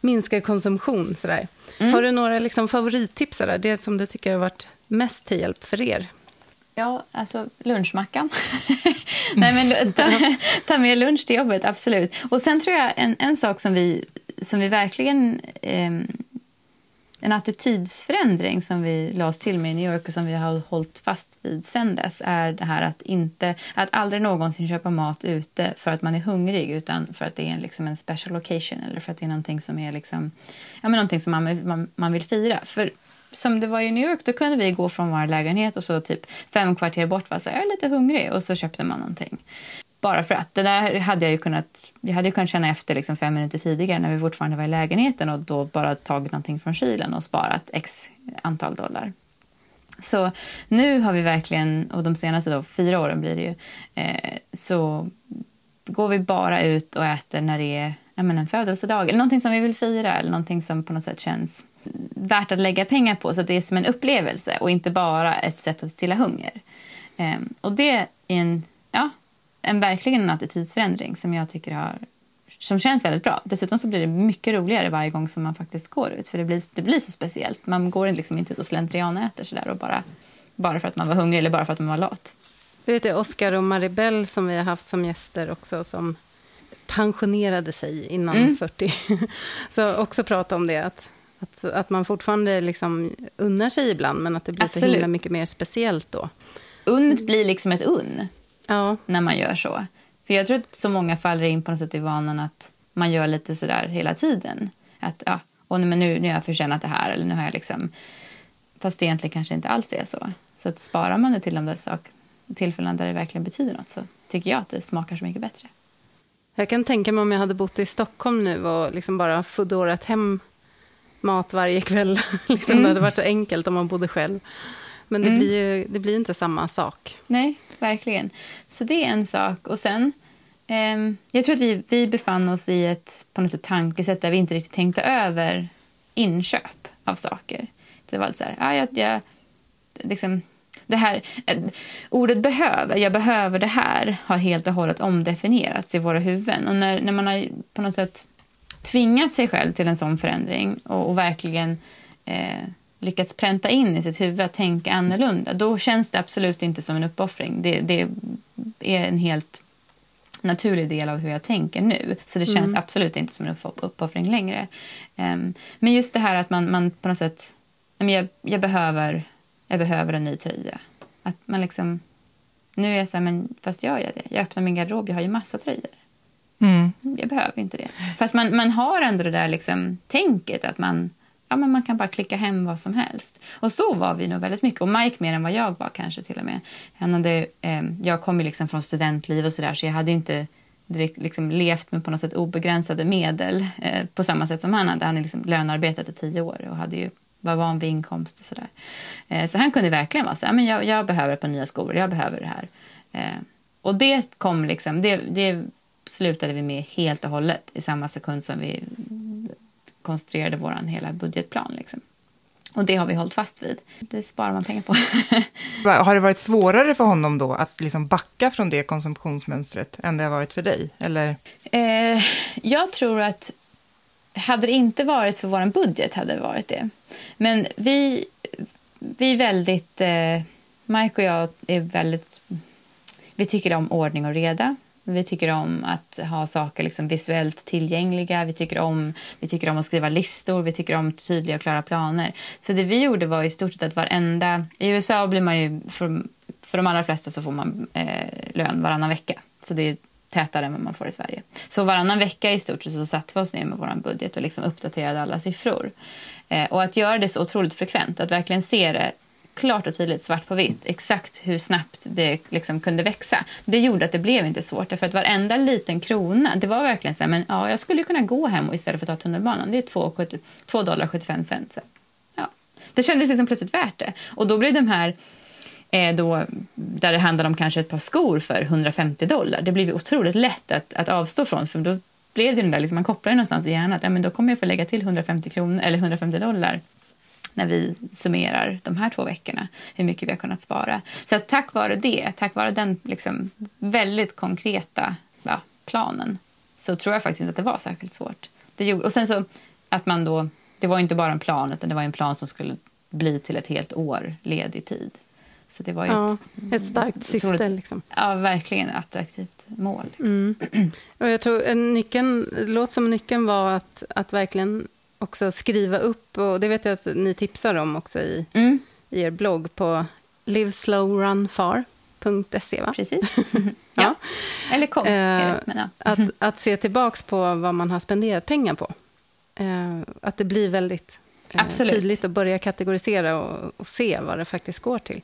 minska konsumtion. Sådär. Har du några liksom, favorittips? Sådär? Det som du tycker har varit mest till hjälp för er? Ja, alltså lunchmackan. Nej, men ta, ta med lunch till jobbet, absolut. Och sen tror jag en, en sak som vi, som vi verkligen... ehm, en attitydsförändring som vi lade oss till med i New York och som vi har hållit fast vid sen dess är det här att, inte, att aldrig någonsin köpa mat ute för att man är hungrig utan för att det är liksom en special occasion eller för att det är någonting som, är liksom, ja, men någonting som man, man, man vill fira. För som det var i New York, då kunde vi gå från vår lägenhet och så typ fem kvarter bort var så här, jag är lite hungrig och så köpte man någonting. Bara för att. Det där hade jag ju kunnat, jag hade ju kunnat känna efter liksom fem minuter tidigare när vi fortfarande var i lägenheten och då bara tagit någonting från kylen och sparat x antal dollar. Så nu har vi verkligen, och de senaste då, fyra åren blir det ju, eh, så går vi bara ut och äter när det är men en födelsedag eller någonting som vi vill fira eller någonting som på något sätt känns värt att lägga pengar på så att det är som en upplevelse och inte bara ett sätt att stilla hunger. Eh, och det är en, en verkligen en attitydsförändring som jag tycker har som känns väldigt bra. Dessutom så blir det mycket roligare varje gång som man faktiskt går ut. För det blir, det blir så speciellt. Man går liksom inte ut och slentrianäter sådär och bara, bara för att man var hungrig eller bara för att man var lat. Du vet, det är Oscar och Maribel som vi har haft som gäster också som pensionerade sig innan Mm. 40. Så också prata om det, att, att, att man fortfarande liksom unnar sig ibland men att det blir så Absolut. himla mycket mer speciellt då. Unnet blir liksom ett unn Ja, när man gör så. För jag tror att så många faller in på något sätt i vanan att man gör lite sådär hela tiden. Att ja, och men nu, nu har jag förtjänat det här eller nu har jag liksom... Fast det egentligen kanske inte alls är så. Så att sparar man det till de där sak, tillfällena där det verkligen betyder något så tycker jag att det smakar så mycket bättre. jag kan tänka mig om jag hade bott i Stockholm nu och liksom bara foodorat hem mat varje kväll. liksom, Mm. Det hade varit så enkelt om man bodde själv. Men det, Mm. blir ju det blir inte samma sak. Nej, verkligen. Så det är en sak. Och sen, ehm, jag tror att vi, vi befann oss i ett på något sätt, tankesätt där vi inte riktigt tänkte över inköp av saker. Det var så här, ja, jag, jag, liksom, Det här, eh, ordet behöver, jag behöver det här, har helt och hållet omdefinierats i våra huvuden. Och när, när man har på något sätt tvingat sig själv till en sån förändring och, och verkligen eh, lyckats pränta in i sitt huvud att tänka annorlunda, då känns det absolut inte som en uppoffring. Det, det är en helt naturlig del av hur jag tänker nu. Så det känns absolut inte som en upp- uppoffring längre. Ehm, men just det här att man, man på något sätt... Jag, jag, behöver, jag behöver en ny tröja. Att man liksom... Nu är jag så här, men fast gör jag det? Jag öppnar min garderob, jag har ju massa tröjor. Mm. Jag behöver inte det. Fast man, man har ändå det där liksom, tänket att man, ja, men man kan bara klicka hem vad som helst. Och så var vi nog väldigt mycket. Och Mike mer än vad jag var kanske till och med. Han hade, eh, jag kom ju liksom från studentliv och sådär så jag hade ju inte direkt liksom levt med på något sätt obegränsade medel eh, på samma sätt som han hade. Han hade liksom lönearbetat i tio år och hade ju var van vid inkomst och sådär. Eh, så han kunde verkligen vara så här, men jag, jag behöver ett par nya skor, jag behöver det här. Eh, och det kom liksom, det, det slutade vi med helt och hållet i samma sekund som vi konstruerade vår hela budgetplan. Liksom. Och det har vi hållit fast vid. Det sparar man pengar på. Har det varit svårare för honom då att liksom backa från det konsumtionsmönstret än det har varit för dig? Eller? Eh, jag tror att hade det inte varit för vår budget hade det varit det. Men vi, vi är väldigt... Eh, Mike och jag är väldigt... Vi tycker om ordning och reda. Vi tycker om att ha saker liksom visuellt tillgängliga. Vi tycker, om, vi tycker om att skriva listor. Vi tycker om tydliga och klara planer. Så det vi gjorde var i stort sett att varenda... I USA blir man ju... För, för de allra flesta så får man eh, lön varannan vecka. Så det är tätare än vad man får i Sverige. Så varannan vecka i stort sett så satte vi oss ner med vår budget och liksom uppdaterade alla siffror. Eh, och att göra det så otroligt frekvent, att verkligen se det klart och tydligt, svart på vitt, exakt hur snabbt det liksom kunde växa. Det gjorde att det blev inte svårt, För att varenda liten krona, det var verkligen så här, men ja, jag skulle kunna gå hem och istället för att ta tunnelbanan, det är 2,70 2 dollar 75 cent. Så, ja. Det kändes liksom plötsligt värt det. Och då blev de här eh, då, där det handlade om kanske ett par skor för 150 dollar. Det blev ju otroligt lätt att, att avstå från för då blev det den där, liksom, man kopplar ju någonstans i hjärnan att ja, men då kommer jag få lägga till 150, kronor, eller 150 dollar när vi summerar de här två veckorna, hur mycket vi har kunnat spara. Så tack vare det, tack vare den liksom väldigt konkreta ja, planen, så tror jag faktiskt inte att det var särskilt svårt. Det gjorde, och sen så att man då, det var inte bara en plan, utan det var en plan som skulle bli till ett helt år ledig tid. Så det var ju Ja, ett, ett starkt syfte. otroligt- Liksom. Ja, verkligen attraktivt mål. Liksom. Mm. Och jag tror nyckeln, låter som nyckeln var att, att verkligen också skriva upp, och det vet jag att ni tipsar om också i, Mm, i er blogg på liveslowrunfar.se. Va? precis. Ja. ja. Eller kom. Eh, ja. Att, att se tillbaks på vad man har spenderat pengar på. Eh, att det blir väldigt eh, tydligt att börja kategorisera och, och se vad det faktiskt går till.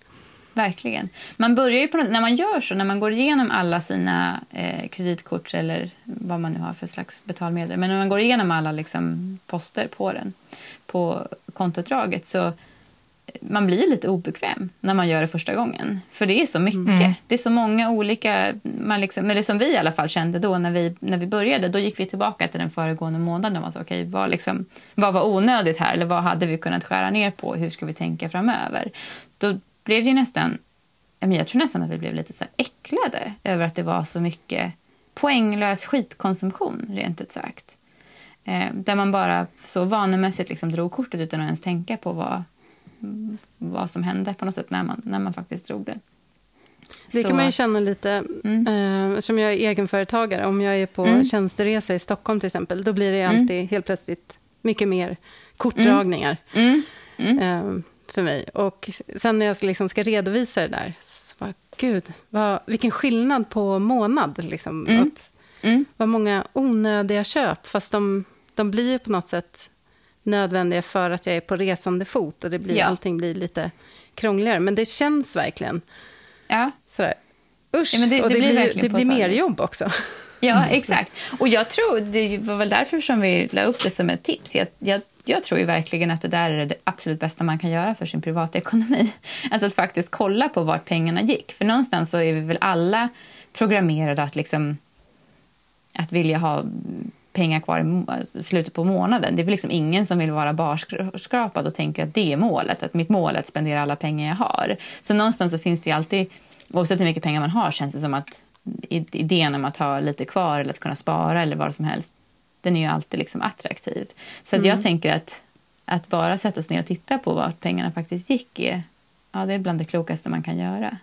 Verkligen. Man börjar ju på när man gör så, när man går igenom alla sina eh, kreditkort eller vad man nu har för slags betalmedel, men när man går igenom alla liksom, poster på den, på kontoutdraget, så man blir lite obekväm när man gör det första gången. För det är så mycket. Det är så många olika... Man liksom, eller som vi i alla fall kände då när vi, när vi började. Då gick vi tillbaka till den föregående månaden och så, okej, vad, liksom, vad var onödigt här? Eller vad hade vi kunnat skära ner på? Hur ska vi tänka framöver? Då blev det ju nästan... Jag tror nästan att vi blev lite så äcklade över att det var så mycket poänglös skitkonsumtion, rent ut sagt. Eh, där man bara så vanemässigt liksom drog kortet utan att ens tänka på vad, vad som hände på något sätt när man, när man faktiskt drog det. Det Så- kan man ju känna lite, Mm. eh, som jag är egenföretagare, om jag är på Mm. tjänsteresa i Stockholm till exempel, då blir det Mm. alltid helt plötsligt mycket mer kortdragningar Mm. Mm. eh, för mig. Och sen när jag liksom ska redovisa det där, så bara, gud, vad, vilken skillnad på månad. Liksom, Mm. att, Mm. vad många onödiga köp, fast de, de blir på något sätt nödvändiga för att jag är på resande fot och det blir, Ja. allting blir lite krångligare. Men det känns verkligen Ja. sådär, usch, Ja, men det- och det det, blir blir, det blir mer jobb också. Ja, exakt. Och jag tror, det var väl därför som vi la upp det som ett tips. Jag, jag, jag tror ju verkligen att det där är det absolut bästa man kan göra för sin privatekonomi. Alltså att faktiskt kolla på vart pengarna gick. För någonstans så är vi väl alla programmerade att liksom att vilja ha pengar kvar i alltså slutet på månaden. Det är väl liksom ingen som vill vara barskrapad och tänker att det är målet. Att mitt mål är att spendera alla pengar jag har. Så någonstans så finns det ju alltid, oavsett hur mycket pengar man har, känns det som att idén om att ha lite kvar eller att kunna spara eller vad som helst, den är ju alltid liksom attraktiv. Så att jag tänker att, att bara sätta sig ner och titta på vart pengarna faktiskt gick är, ja, det är bland det klokaste man kan göra.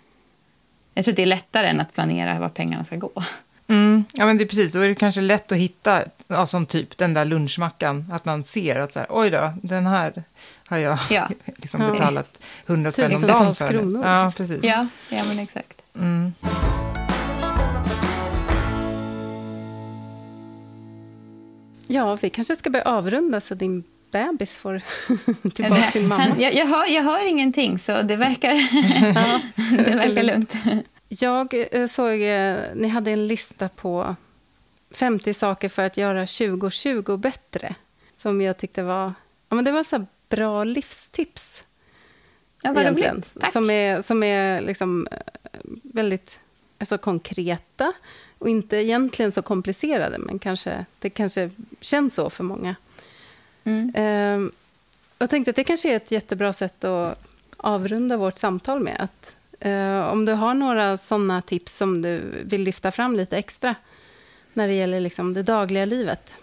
Jag tror att det är lättare än att planera var pengarna ska gå. Mm, ja, men det är precis. Då är det kanske lätt att hitta, ja, som typ den där lunchmackan, att man ser att så här, oj då, den här har jag Ja. liksom betalat hundra spänn om dagen Tusentals för. kronor. Ja, precis. Ja, ja men exakt. Mm. Ja, vi kanske ska börja avrunda så din bebis får tillbaka sin mamma. Han, jag, jag, hör, jag hör ingenting, så det verkar, det verkar lugnt. Jag eh, såg, eh, ni hade en lista på 50 saker för att göra 2020 bättre. Som jag tyckte var, ja men det var så bra livstips. Ja, vad egentligen. roligt. Tack. Som är, som är liksom eh, väldigt alltså, konkreta och inte egentligen så komplicerade, men kanske, det kanske känns så för många. Mm. Ehm, jag tänkte att det kanske är ett jättebra sätt att avrunda vårt samtal med. Att, eh, om du har några sådana tips som du vill lyfta fram lite extra när det gäller liksom det dagliga livet.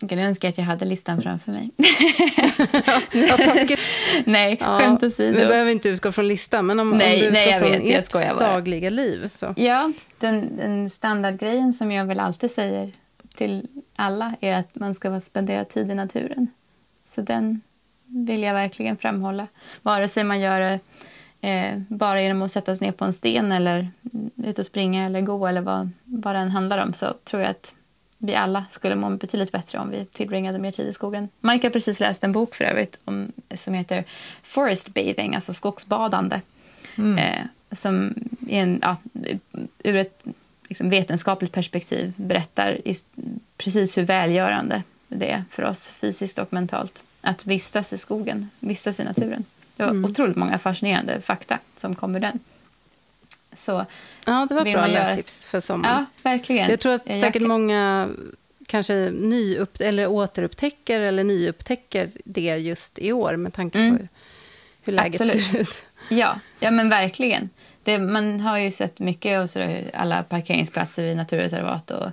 Jag kan önska att jag hade listan framför mig. Nej, Ja, skämt vi åsido. behöver inte utgå från listan, men om, Nej, om du nej, utgår från vet, ert dagliga liv. Så. Ja, den, den standardgrejen som jag väl alltid säger till alla är att man ska spendera tid i naturen. Så den vill jag verkligen framhålla. Vare sig man gör det eh, bara genom att sätta sig ner på en sten eller ut och springa eller gå eller vad, vad det än handlar om så tror jag att vi alla skulle må betydligt bättre om vi tillbringade mer tid i skogen. Mike har precis läst en bok för övrigt om, som heter Forest Bathing, alltså skogsbadande. Eh, som en, ja, ur ett liksom, vetenskapligt perspektiv berättar i, precis hur välgörande det är för oss fysiskt och mentalt att vistas i skogen, vistas i naturen. Det var otroligt många fascinerande fakta som kom ur den. Så Ja, det var Vill bra göra- lästips för sommaren. ja, verkligen. Jag tror att Jag- säkert många kanske nyupp, eller återupptäcker eller nyupptäcker det just i år med tanke Mm. på hur, hur läget Absolut. ser ut. Ja, ja men verkligen. Det, man har ju sett mycket och så alla parkeringsplatser vid naturreservat och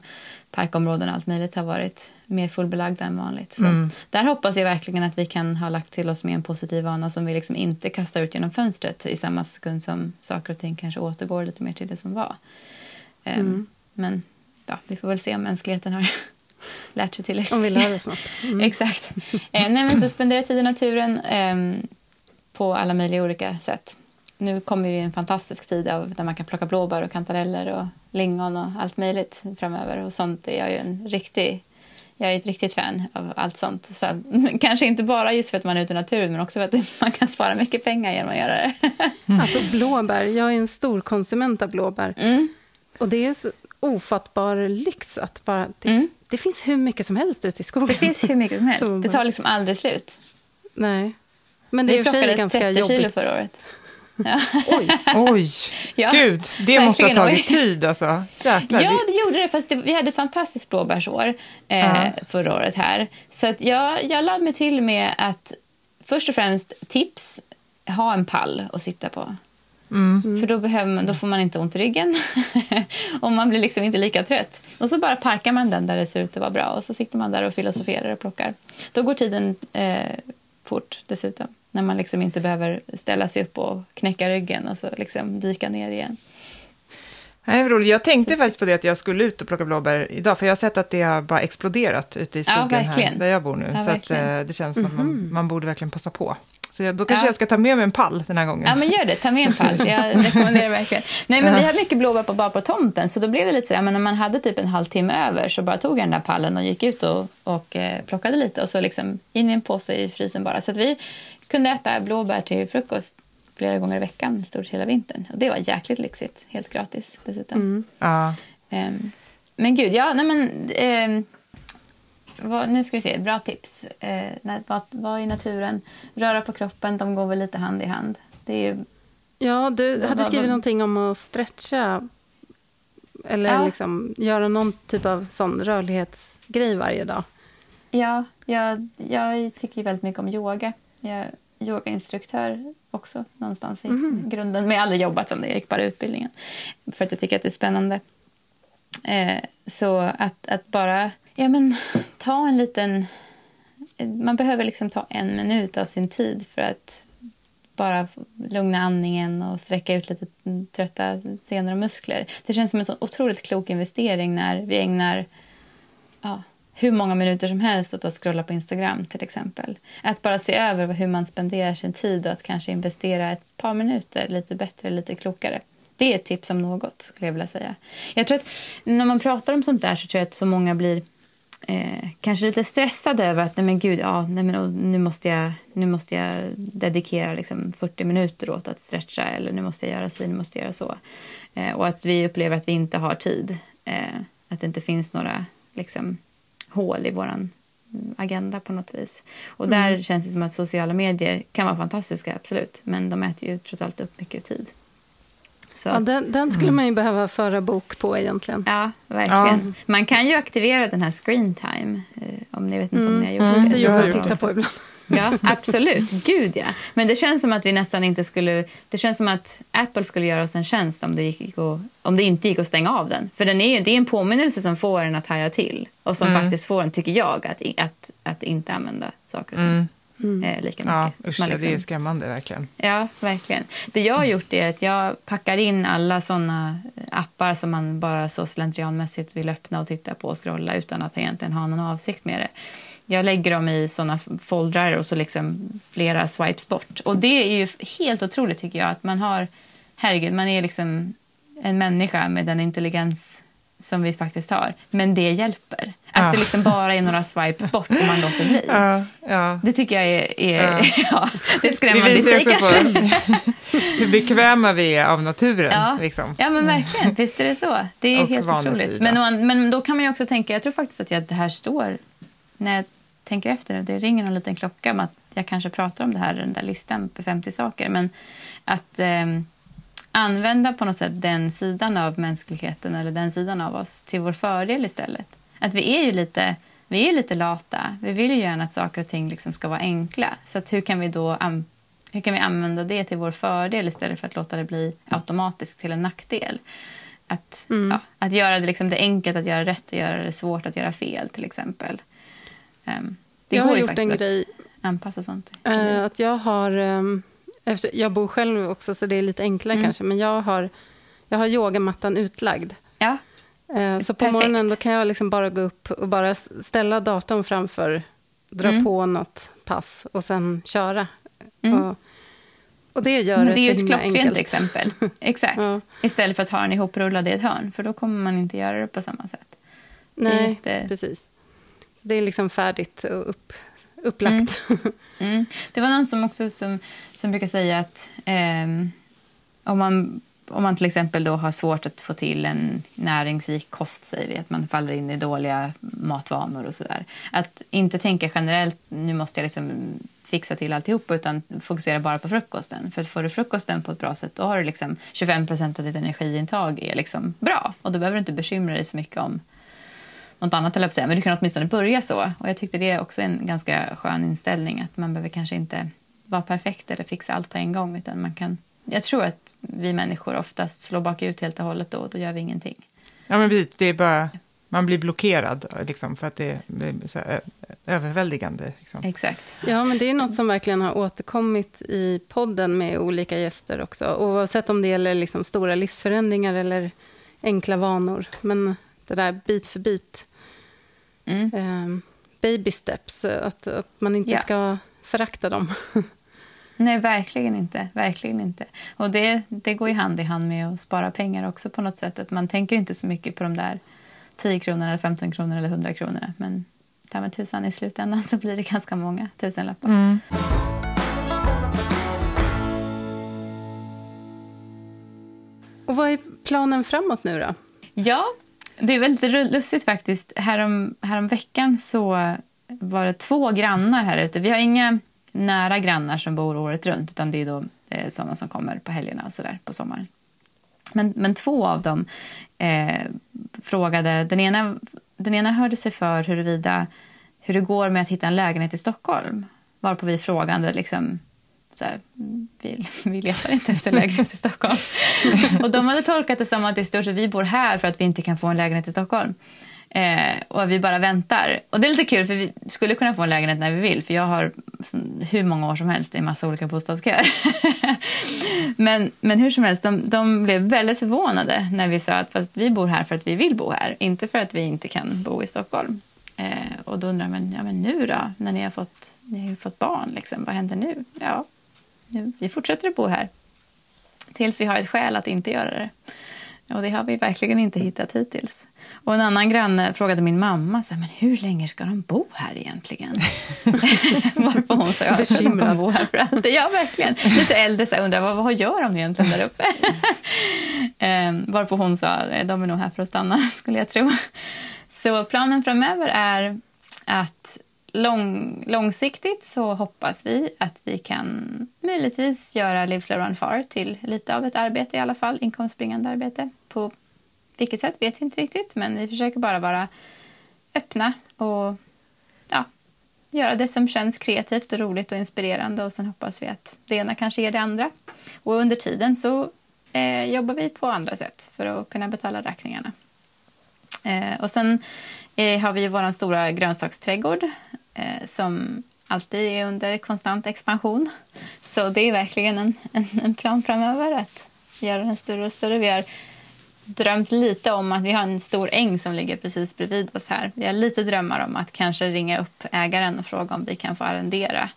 parkområden och allt möjligt har varit mer fullbelagda än vanligt. Så Mm. Där hoppas jag verkligen att vi kan ha lagt till oss med en positiv vana som vi liksom inte kastar ut genom fönstret i samma sekund som saker och ting kanske återgår lite mer till det som var. Ehm, Mm. Men ja, vi får väl se om mänskligheten har lärt sig tillräckligt. Om vi lär oss något. Mm. Exakt. Eh, nej, men så spendera tid i naturen ehm, på alla möjliga olika sätt. Nu kommer det en fantastisk tid av där man kan plocka blåbär och kantareller och lingon och allt möjligt framöver. Och sånt är jag ju en riktig... Jag är ett riktigt fan av allt sånt. Så, kanske inte bara just för att man är ute i naturen men också för att man kan spara mycket pengar genom att göra det. Alltså blåbär, jag är en stor konsument av blåbär. Mm. Och det är så ofattbar lyx att bara... Det, Mm. det finns hur mycket som helst ute i skogen. Det finns hur mycket som helst. Det tar liksom aldrig slut. Nej. Men det är Vi i och för sig plockade ganska 30 kilo jobbigt. förra året. Ja. Oj, Oj, Ja, gud, det måste ha verkligen, tagit tid alltså. Jäklar. Ja, det- gjorde det. Fast det, vi hade ett fantastiskt blåbärsår eh, Ja. förra året här. Så att jag, jag lade mig till med att först och främst tips, ha en pall att sitta på. Mm. För då, behöver man, då får man inte ont i ryggen och man blir liksom inte lika trött. Och så bara parkar man den där det ser ut att vara bra och så sitter man där och filosoferar och plockar. Då går tiden eh, fort dessutom. När man liksom inte behöver ställa sig upp och knäcka ryggen och så liksom dyka ner igen. Nej, roligt. Jag tänkte faktiskt på det att jag skulle ut och plocka blåbär idag, för jag har sett att det har bara exploderat ute i Ja, skogen här, verkligen. där jag bor nu. Ja, så att, eh, det känns som att man, man borde verkligen passa på. Så jag, då kanske Ja. jag ska ta med mig en pall den här gången. Ja, men gör det. Ta med en pall. Jag rekommenderar verkligen. Nej, men vi har mycket blåbär på, bara på tomten, så då blev det lite så där, men när man hade typ en halvtimme över så bara tog jag den där pallen och gick ut och, och eh, plockade lite och så liksom in i en påse i frysen bara. Så att vi kunde äta blåbär till frukost flera gånger i veckan, stort hela vintern. Och det var jäkligt lyxigt, helt gratis dessutom. Ja. Ehm, men gud, ja, nej men... ehm, vad, nu ska vi se, bra tips. Uh, Vara var i naturen, röra på kroppen, de går väl lite hand i hand. Det är ju Ja, du Vad- hade vad- skrivit vad- någonting om att stretcha Eller Ja. liksom göra någon typ av sån rörlighetsgrej varje dag. Ja, jag, jag tycker väldigt mycket om yoga. Jag är yogainstruktör också någonstans i grunden. Men jag har aldrig jobbat som det, jag gick bara utbildningen. För att jag tycker att det är spännande. Eh, så att, att bara ja, men, ta en liten... Man behöver liksom ta en minut av sin tid för att bara lugna andningen och sträcka ut lite trötta senor och muskler. Det känns som en så otroligt klok investering när vi ägnar ja, hur många minuter som helst åt att scrolla på Instagram till exempel. Att bara se över hur man spenderar sin tid och att kanske investera ett par minuter lite bättre, lite klokare. Det är ett tips om något skulle jag vilja säga. Jag tror att när man pratar om sånt där så tror jag att så många blir eh, kanske lite stressade över att nej men gud, ja, nej men, nu, måste jag, nu måste jag dedikera liksom 40 minuter åt att stretcha eller nu måste jag göra si, nu måste jag göra så. Eh, och att vi upplever att vi inte har tid. Eh, att det inte finns några liksom, hål i vår agenda på något vis. Och där känns det som att sociala medier kan vara fantastiska, absolut. Men de äter ju trots allt upp mycket tid. Så Ja, den, den skulle man ju behöva föra bok på egentligen. Ja, verkligen. Man kan ju aktivera den här screen time. eh, Om ni vet inte om ni har gjort Det det. är att titta på ibland. Ja, absolut. Gud, ja. Men det känns som att vi nästan inte skulle... Det känns som att Apple skulle göra oss en tjänst om det, gick att, om det inte gick att stänga av den. För den är ju, det är en påminnelse som får en att haja till och som faktiskt får en, tycker jag, att, att, att inte använda saker och ting eh, lika mycket. Ja, usch, ja, det är liksom- skrämmande verkligen. Ja, verkligen. Det jag har gjort är att jag packar in alla såna appar som man bara så slentrianmässigt vill öppna och titta på och scrolla utan att egentligen ha någon avsikt med det. Jag lägger dem i såna foldrar och så liksom flera swipes bort. Och det är ju helt otroligt tycker jag att man har, herregud, man är liksom en människa med den intelligens som vi faktiskt har. Men det hjälper. Att Ja. det liksom bara är några swipes bort och man låter bli. Ja, ja. Det tycker jag är, är Ja. ja. det är skrämmande i sig kanske. hur bekväma vi är av naturen. Ja. Liksom. Ja, men verkligen. Visst är det så. Det är Och helt otroligt. Men, man- men då kan man ju också tänka, jag tror faktiskt att jag, det här står, när jag tänker efter, det ringer någon liten klocka om att jag kanske pratar om det här, den där listan på 50 saker. Men att eh, använda på något sätt den sidan av mänskligheten eller den sidan av oss till vår fördel istället. Att vi är ju lite, vi är lite lata. Vi vill ju gärna att saker och ting liksom ska vara enkla. Så att hur kan vi då hur kan vi använda det till vår fördel istället för att låta det bli automatiskt till en nackdel? Att, ja, att göra det, liksom, det enkelt att göra rätt och göra det svårt att göra fel till exempel. Ehm, det jag går har ju gjort faktiskt en att grej anpassa sånt. Eh, att jag har... ehm, efter, jag bor själv också, så det är lite enklare Mm. kanske. Men jag har, jag har yogamattan utlagd. Ja, Eh, så på Perfekt. morgonen då kan jag liksom bara gå upp och bara ställa datorn framför, dra Mm. på något pass och sen köra. Mm. Och, och det gör det, det är så ju ett klockrent enkelt. exempel. Exakt. Ja. Istället för att ha den ihoprullad i ett hörn, för då kommer man inte göra det på samma sätt. Det är Nej, jätte- precis. Så det är liksom färdigt och upp, upplagt. Mm. mm. Det var någon som också som, som brukar säga att eh, om, man, om man till exempel då har svårt att få till en näringsrik kost, säger vi, att man faller in i dåliga matvanor och sådär. Att inte tänka generellt, nu måste jag liksom fixa till alltihop, utan fokusera bara på frukosten. För får du frukosten på ett bra sätt, då har du liksom 25 procent av ditt energiintag är liksom bra. Och då behöver du inte bekymra dig så mycket om något annat, eller säga. men du kan åtminstone börja så. Och jag tyckte det är också en ganska skön inställning, att man behöver kanske inte vara perfekt eller fixa allt på en gång, utan man kan... Jag tror att vi människor oftast slår bakut helt och hållet då, och då gör vi ingenting. Ja, men vi- det är bara, man blir blockerad liksom, för att det blir så här, ö- överväldigande. Liksom. Exakt. Ja, men det är något som verkligen har återkommit i podden med olika gäster också. Oavsett om det gäller liksom stora livsförändringar eller enkla vanor. Men det där bit för bit. Mm. Eh, baby steps, att, att man inte Ja. ska förakta dem. Nej, verkligen inte. Verkligen inte. Och det, det går ju hand i hand med att spara pengar också på något sätt. Att man tänker inte så mycket på de där 10 kronorna, eller 15 kronorna eller 100 kronorna. Men ta med tusan i slutändan så blir det ganska många tusenlappar. Och vad är planen framåt nu då? Ja, det är väldigt lustigt faktiskt. Härom, härom veckan så var det två grannar här ute. Vi har inga nära grannar som bor året runt utan det är då eh, sådana som kommer på helgerna och sådär på sommaren. Men, men två av dem eh, frågade... Den ena, den ena hörde sig för huruvida, hur det går med att hitta en lägenhet i Stockholm. Varpå vi frågade liksom, så här, vi, vi letar inte efter lägenhet i Stockholm. och de hade tolkat det som att i stort att vi bor här för att vi inte kan få en lägenhet i Stockholm. Eh, och vi bara väntar. Och det är lite kul för vi skulle kunna få en lägenhet när vi vill för jag har hur många år som helst i en massa olika bostadsköer. men, men hur som helst, de, de, blev väldigt förvånade när vi sa att fast vi bor här för att vi vill bo här, inte för att vi inte kan bo i Stockholm. Eh, och då undrar man, ja men nu då, när ni har fått, ni har fått barn, liksom, vad händer nu? Ja, nu, vi fortsätter att bo här. Tills vi har ett skäl att inte göra det. Och det har vi verkligen inte hittat hittills. Och en annan granne frågade min mamma så här, men hur länge ska de bo här egentligen. Varpå hon sa att de kommer bo här för alltid. Ja, verkligen. Lite äldre så här, undrar vad, vad gör de egentligen där uppe. um, varpå hon sa att de är nog här för att stanna, skulle jag tro. Så planen framöver är att lång, långsiktigt så hoppas vi att vi kan möjligtvis göra Live Slow Run Far till lite av ett arbete i alla fall, inkomstbringande arbete. På vilket sätt vet vi inte riktigt, men vi försöker bara vara öppna och ja, göra det som känns kreativt och roligt och inspirerande och sen hoppas vi att det ena kanske ger det andra. Och under tiden så eh, jobbar vi på andra sätt för att kunna betala räkningarna. Eh, och sen eh, har vi vår stora grönsaksträdgård som alltid är under konstant expansion. Så det är verkligen en, en, en, plan framöver att göra den större och större. Vi har drömt lite om att vi har en stor äng som ligger precis bredvid oss här. Vi har lite drömmar om att kanske ringa upp ägaren och fråga om vi kan få arrendera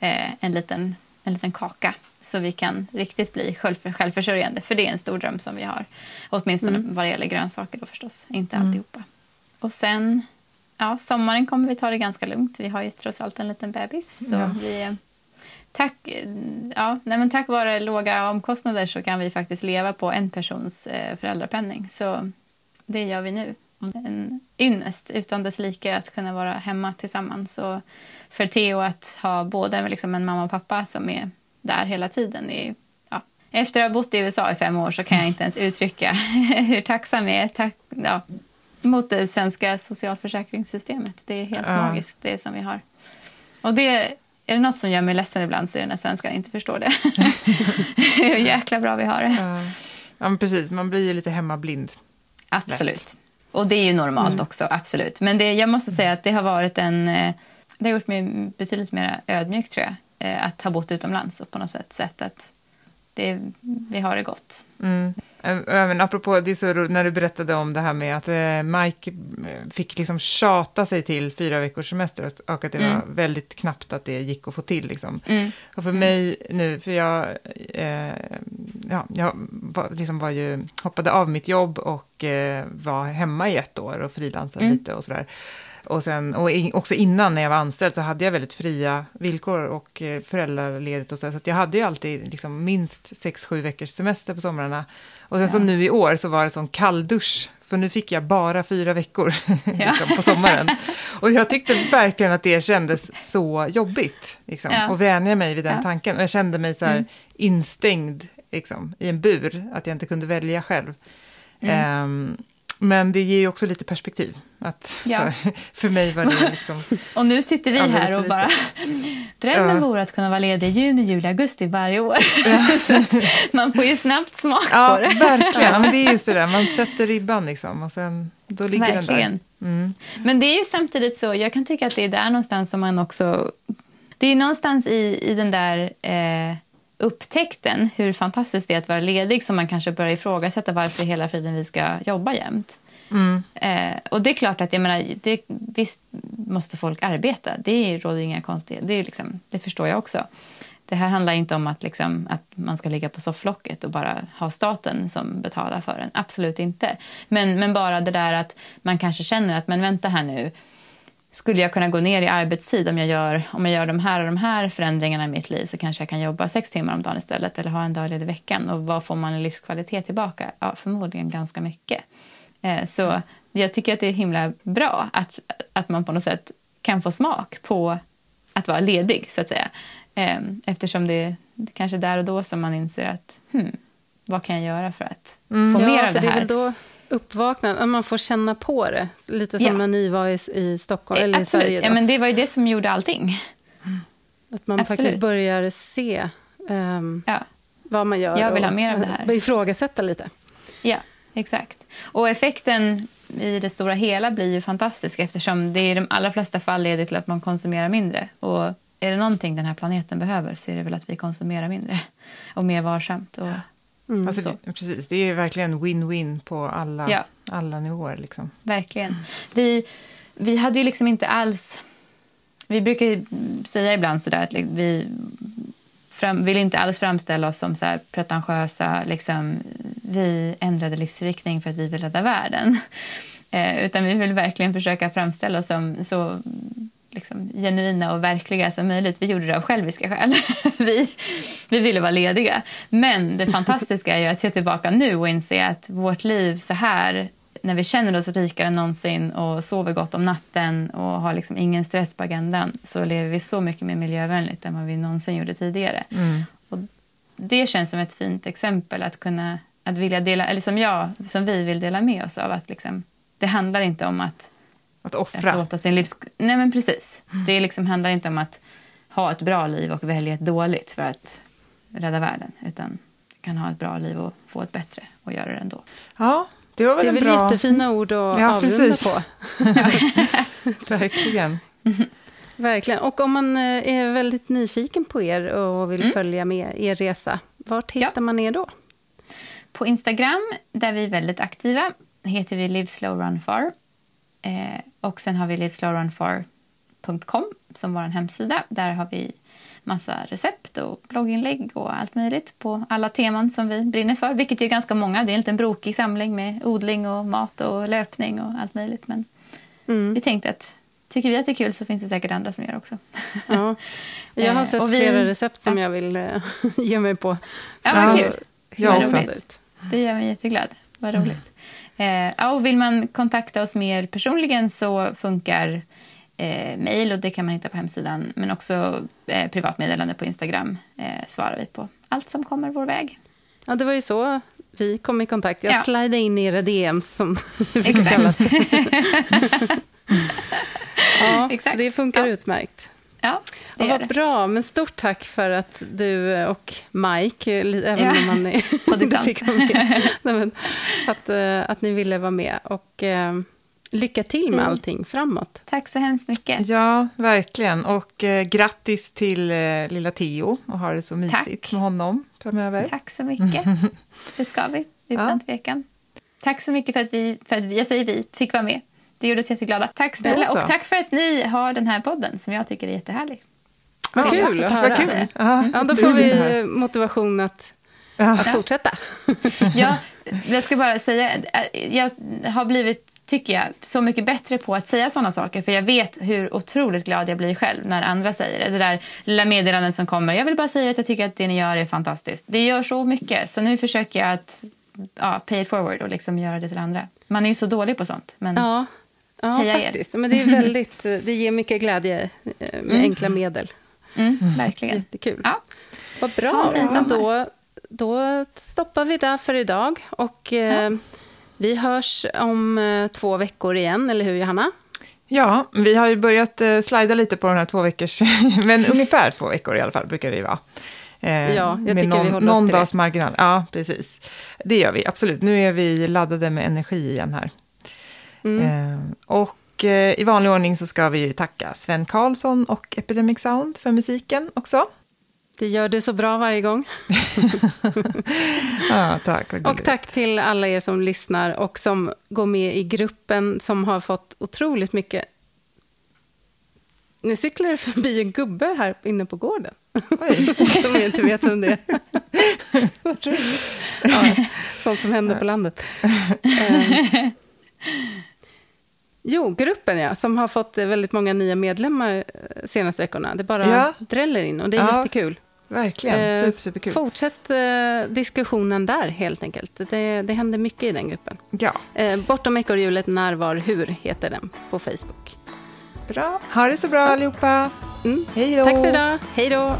eh, en, liten, en liten kaka så vi kan riktigt bli själv, självförsörjande. För det är en stor dröm som vi har. Åtminstone mm. vad det gäller grönsaker då förstås, inte mm. alltihopa. Och sen ja, sommaren kommer vi ta det ganska lugnt. Vi har ju trots allt en liten bebis. Så ja. vi, tack, ja, nej men tack vare låga omkostnader så kan vi faktiskt leva på en persons eh, föräldrapenning. Så det gör vi nu. En ynnest utan dess like att kunna vara hemma tillsammans. Och för Theo att ha både liksom en mamma och pappa som är där hela tiden. Är. Efter att ha bott i USA i fem år så kan jag inte ens uttrycka hur tacksam jag är. Tack, ja, mot det svenska socialförsäkringssystemet. Det är helt ja. magiskt, det som vi har. Och det, är det något som gör mig ledsen ibland så är det när svenskar inte förstår det. Hur jäkla bra vi har det. Ja, ja men precis. Man blir ju lite hemmablind. Absolut. Lätt. Och det är ju normalt mm. också, absolut. Men det, jag måste säga att det har varit en... Eh, det har gjort mig betydligt mer ödmjuk, tror jag. Eh, att ha bott utomlands och på något sätt sett att det, vi har det gott. Mm. Även apropå, det så när du berättade om det här med att eh, Mike eh, fick liksom tjata sig till fyra veckors semester och att det mm. var väldigt knappt att det gick att få till. Liksom. Mm. Och för mm. mig nu, för jag, eh, ja, jag var, liksom var ju, hoppade av mitt jobb och eh, var hemma i ett år och frilansade mm. lite och sådär. Och, sen, och också innan när jag var anställd så hade jag väldigt fria villkor och eh, föräldraledigt och så, så jag hade ju alltid liksom minst sex sju veckors semester på somrarna. Och sen ja. så nu i år så var det sån kalldusch, för nu fick jag bara fyra veckor liksom, på sommaren. och jag tyckte verkligen att det kändes så jobbigt, liksom, ja. att vänja mig vid den ja. tanken. Och jag kände mig så här mm. instängd liksom, i en bur, att jag inte kunde välja själv. Mm. Um, men det ger ju också lite perspektiv. Att, ja. här, för mig var det liksom... och nu sitter vi här och bara... Drömmen ja. vore att kunna vara ledig i juni, juli, augusti varje år. Man får ju snabbt smak ja, på det. Verkligen, ja, men det är just det där. Man sätter ribban liksom och sen då ligger verkligen. den där. Mm. Men det är ju samtidigt så, jag kan tycka att det är där någonstans som man också... Det är någonstans i, i den där... Eh, upptäckten hur fantastiskt det är att vara ledig som man kanske börjar ifrågasätta varför hela friden vi ska jobba jämt. Mm. Eh, och det är klart att jag menar, det, visst måste folk arbeta. Det råder inga konstigheter. Det, liksom, det förstår jag också. Det här handlar inte om att, liksom, att man ska ligga på sofflocket och bara ha staten som betalar för en. Absolut inte. Men, men bara det där att man kanske känner att men vänta här nu skulle jag kunna gå ner i arbetstid om jag gör, om jag gör de här och de här förändringarna i mitt liv så kanske jag kan jobba sex timmar om dagen istället eller ha en dag ledig i veckan. Och vad får man i livskvalitet tillbaka? Ja, förmodligen ganska mycket. Eh, så jag tycker att det är himla bra att, att man på något sätt kan få smak på att vara ledig, så att säga. Eh, eftersom det, det kanske är där och då som man inser att hmm, vad kan jag göra för att Mm. få mer Ja, av det är här? Uppvaknandet, man får känna på det. Lite som Ja. när ni var i, i Stockholm, eller i Absolut, Sverige. Då. ja, men det var ju det som gjorde allting. Att man absolut. faktiskt börjar se ehm, Ja. vad man gör. Jag vill ha mer av det här. Ifrågasätta lite. Ja, exakt. Och effekten i det stora hela blir ju fantastisk eftersom det i de allra flesta fall leder till att man konsumerar mindre. Och är det någonting den här planeten behöver så är det väl att vi konsumerar mindre och mer varsamt. Och, Alltså, så. det, precis, det är verkligen win-win på alla, Ja. alla nivåer. Liksom. Verkligen. Vi, vi hade ju liksom inte alls... Vi brukar ju säga ibland sådär att vi fram, vill inte alls framställa oss som så här pretentiösa. Liksom, vi ändrade livsriktning för att vi vill rädda världen. Eh, utan vi vill verkligen försöka framställa oss som så liksom, genuina och verkliga som möjligt. Vi gjorde det av själviska skäl. vi, vi ville vara lediga. Men det fantastiska är ju att se tillbaka nu och inse att vårt liv så här när vi känner oss rikare än någonsin och sover gott om natten och har liksom ingen stress på agendan så lever vi så mycket mer miljövänligt än vad vi någonsin gjorde tidigare. Och det känns som ett fint exempel att kunna att vilja dela, eller som jag, som vi vill dela med oss av. att liksom, Det handlar inte om att Att att offra. låta sin livs... Nej, men precis. Det liksom handlar inte om att ha ett bra liv och välja ett dåligt för att rädda världen. Utan kan ha ett bra liv och få ett bättre och göra det ändå. Ja, det var väl Det är en väl bra... jättefina ord att Ja, avrunda precis. på. Verkligen. Verkligen. Och om man eh, är väldigt nyfiken på er och vill Mm. följa med er resa, vart Ja. hittar man er då? På Instagram, där vi är väldigt aktiva, heter vi Live Slow Run Far. Eh, och sen har vi liveslowrunfar.com som vår hemsida. Där har vi massa recept och blogginlägg och allt möjligt på alla teman som vi brinner för. Vilket är ganska många. Det är en liten brokig samling med odling och mat och löpning och allt möjligt. Men Mm. vi tänkte att tycker vi att det är kul så finns det säkert andra som gör också. Ja. Jag har Eh, sett vi- flera recept som ja. jag vill eh, ge mig på. Ja, vad Så kul. Jag vad roligt ut. Det gör mig jätteglad. Vad roligt. Eh, och vill man kontakta oss mer personligen så funkar eh, mejl och det kan man hitta på hemsidan. Men också eh, privatmeddelande på Instagram eh, svarar vi på allt som kommer vår väg. Ja, det var ju så vi kom i kontakt. Jag Ja. slidade in i era DMs, som det kallas. ja, Exakt. så det funkar Ja. utmärkt. Ja, Ja, vad det. bra, men stort tack för att du och Mike, eh, även Ja, om man är, inte fick vara med, Nej, men, att, eh, att ni ville vara med. Och eh, lycka till med Mm. allting framåt. Tack så hemskt mycket. Ja, verkligen. Och eh, grattis till eh, lilla Theo och ha det så mysigt Tack. med honom framöver. Tack så mycket. Det ska vi, utan Ja. tvekan. Tack så mycket för att vi, för att vi, jag säger vi, fick vara med. Det gjorde oss jätteglada. Tack snälla. Och tack för att ni har den här podden som jag tycker är jättehärlig. Vad Ja, kul att höra. Vad kul. Ja, Ja, då får vi motivation att, Ja. att fortsätta. Ja, jag ska bara säga, jag har blivit, tycker jag, så mycket bättre på att säga såna saker. För jag vet hur otroligt glad jag blir själv när andra säger det. Det där lilla meddelandet som kommer. Jag vill bara säga att jag tycker att det ni gör är fantastiskt. Det gör så mycket. Så nu försöker jag att ja, pay it forward och liksom göra det till andra. Man är ju så dålig på sånt. Men Ja, ja Heja er. faktiskt. Men det, är väldigt, det ger mycket glädje eh, med enkla medel. Mm, verkligen. Jättekul. Ja. Vad bra. sommar. då, då stoppar vi där för idag. Och eh, vi hörs om eh, två veckor igen, eller hur Johanna? Ja, vi har ju börjat eh, slida lite på den här två veckors, men ungefär två veckor i alla fall brukar det ju vara. Eh, Ja, jag med tycker vi någon, håller oss någon till det. dags marginal. Ja, precis. Det gör vi, absolut. Nu är vi laddade med energi igen här. Mm. Eh, och eh, i vanlig ordning så ska vi ju tacka Sven Karlsson och Epidemic Sound för musiken också. Det gör du så bra varje gång. Ja, tack. Och tack till alla er som lyssnar och som går med i gruppen som har fått otroligt mycket... Nu cyklar det förbi en gubbe här inne på gården. Oj. som jag inte vet vem det är. Vad roligt. Ja, sånt som händer på landet. Jo, gruppen ja, som har fått eh, väldigt många nya medlemmar eh, senaste veckorna. Det bara Ja. dräller in och det är Ja, jättekul. Verkligen, Eh, super, superkul. Fortsätt eh, diskussionen där helt enkelt. Det, det händer mycket i den gruppen. Ja, Eh, Bortom ekorrhjulet, när, var, hur heter den på Facebook. bra. Ha det så bra allihopa. Mm. Hej då. Tack för idag. Hej då.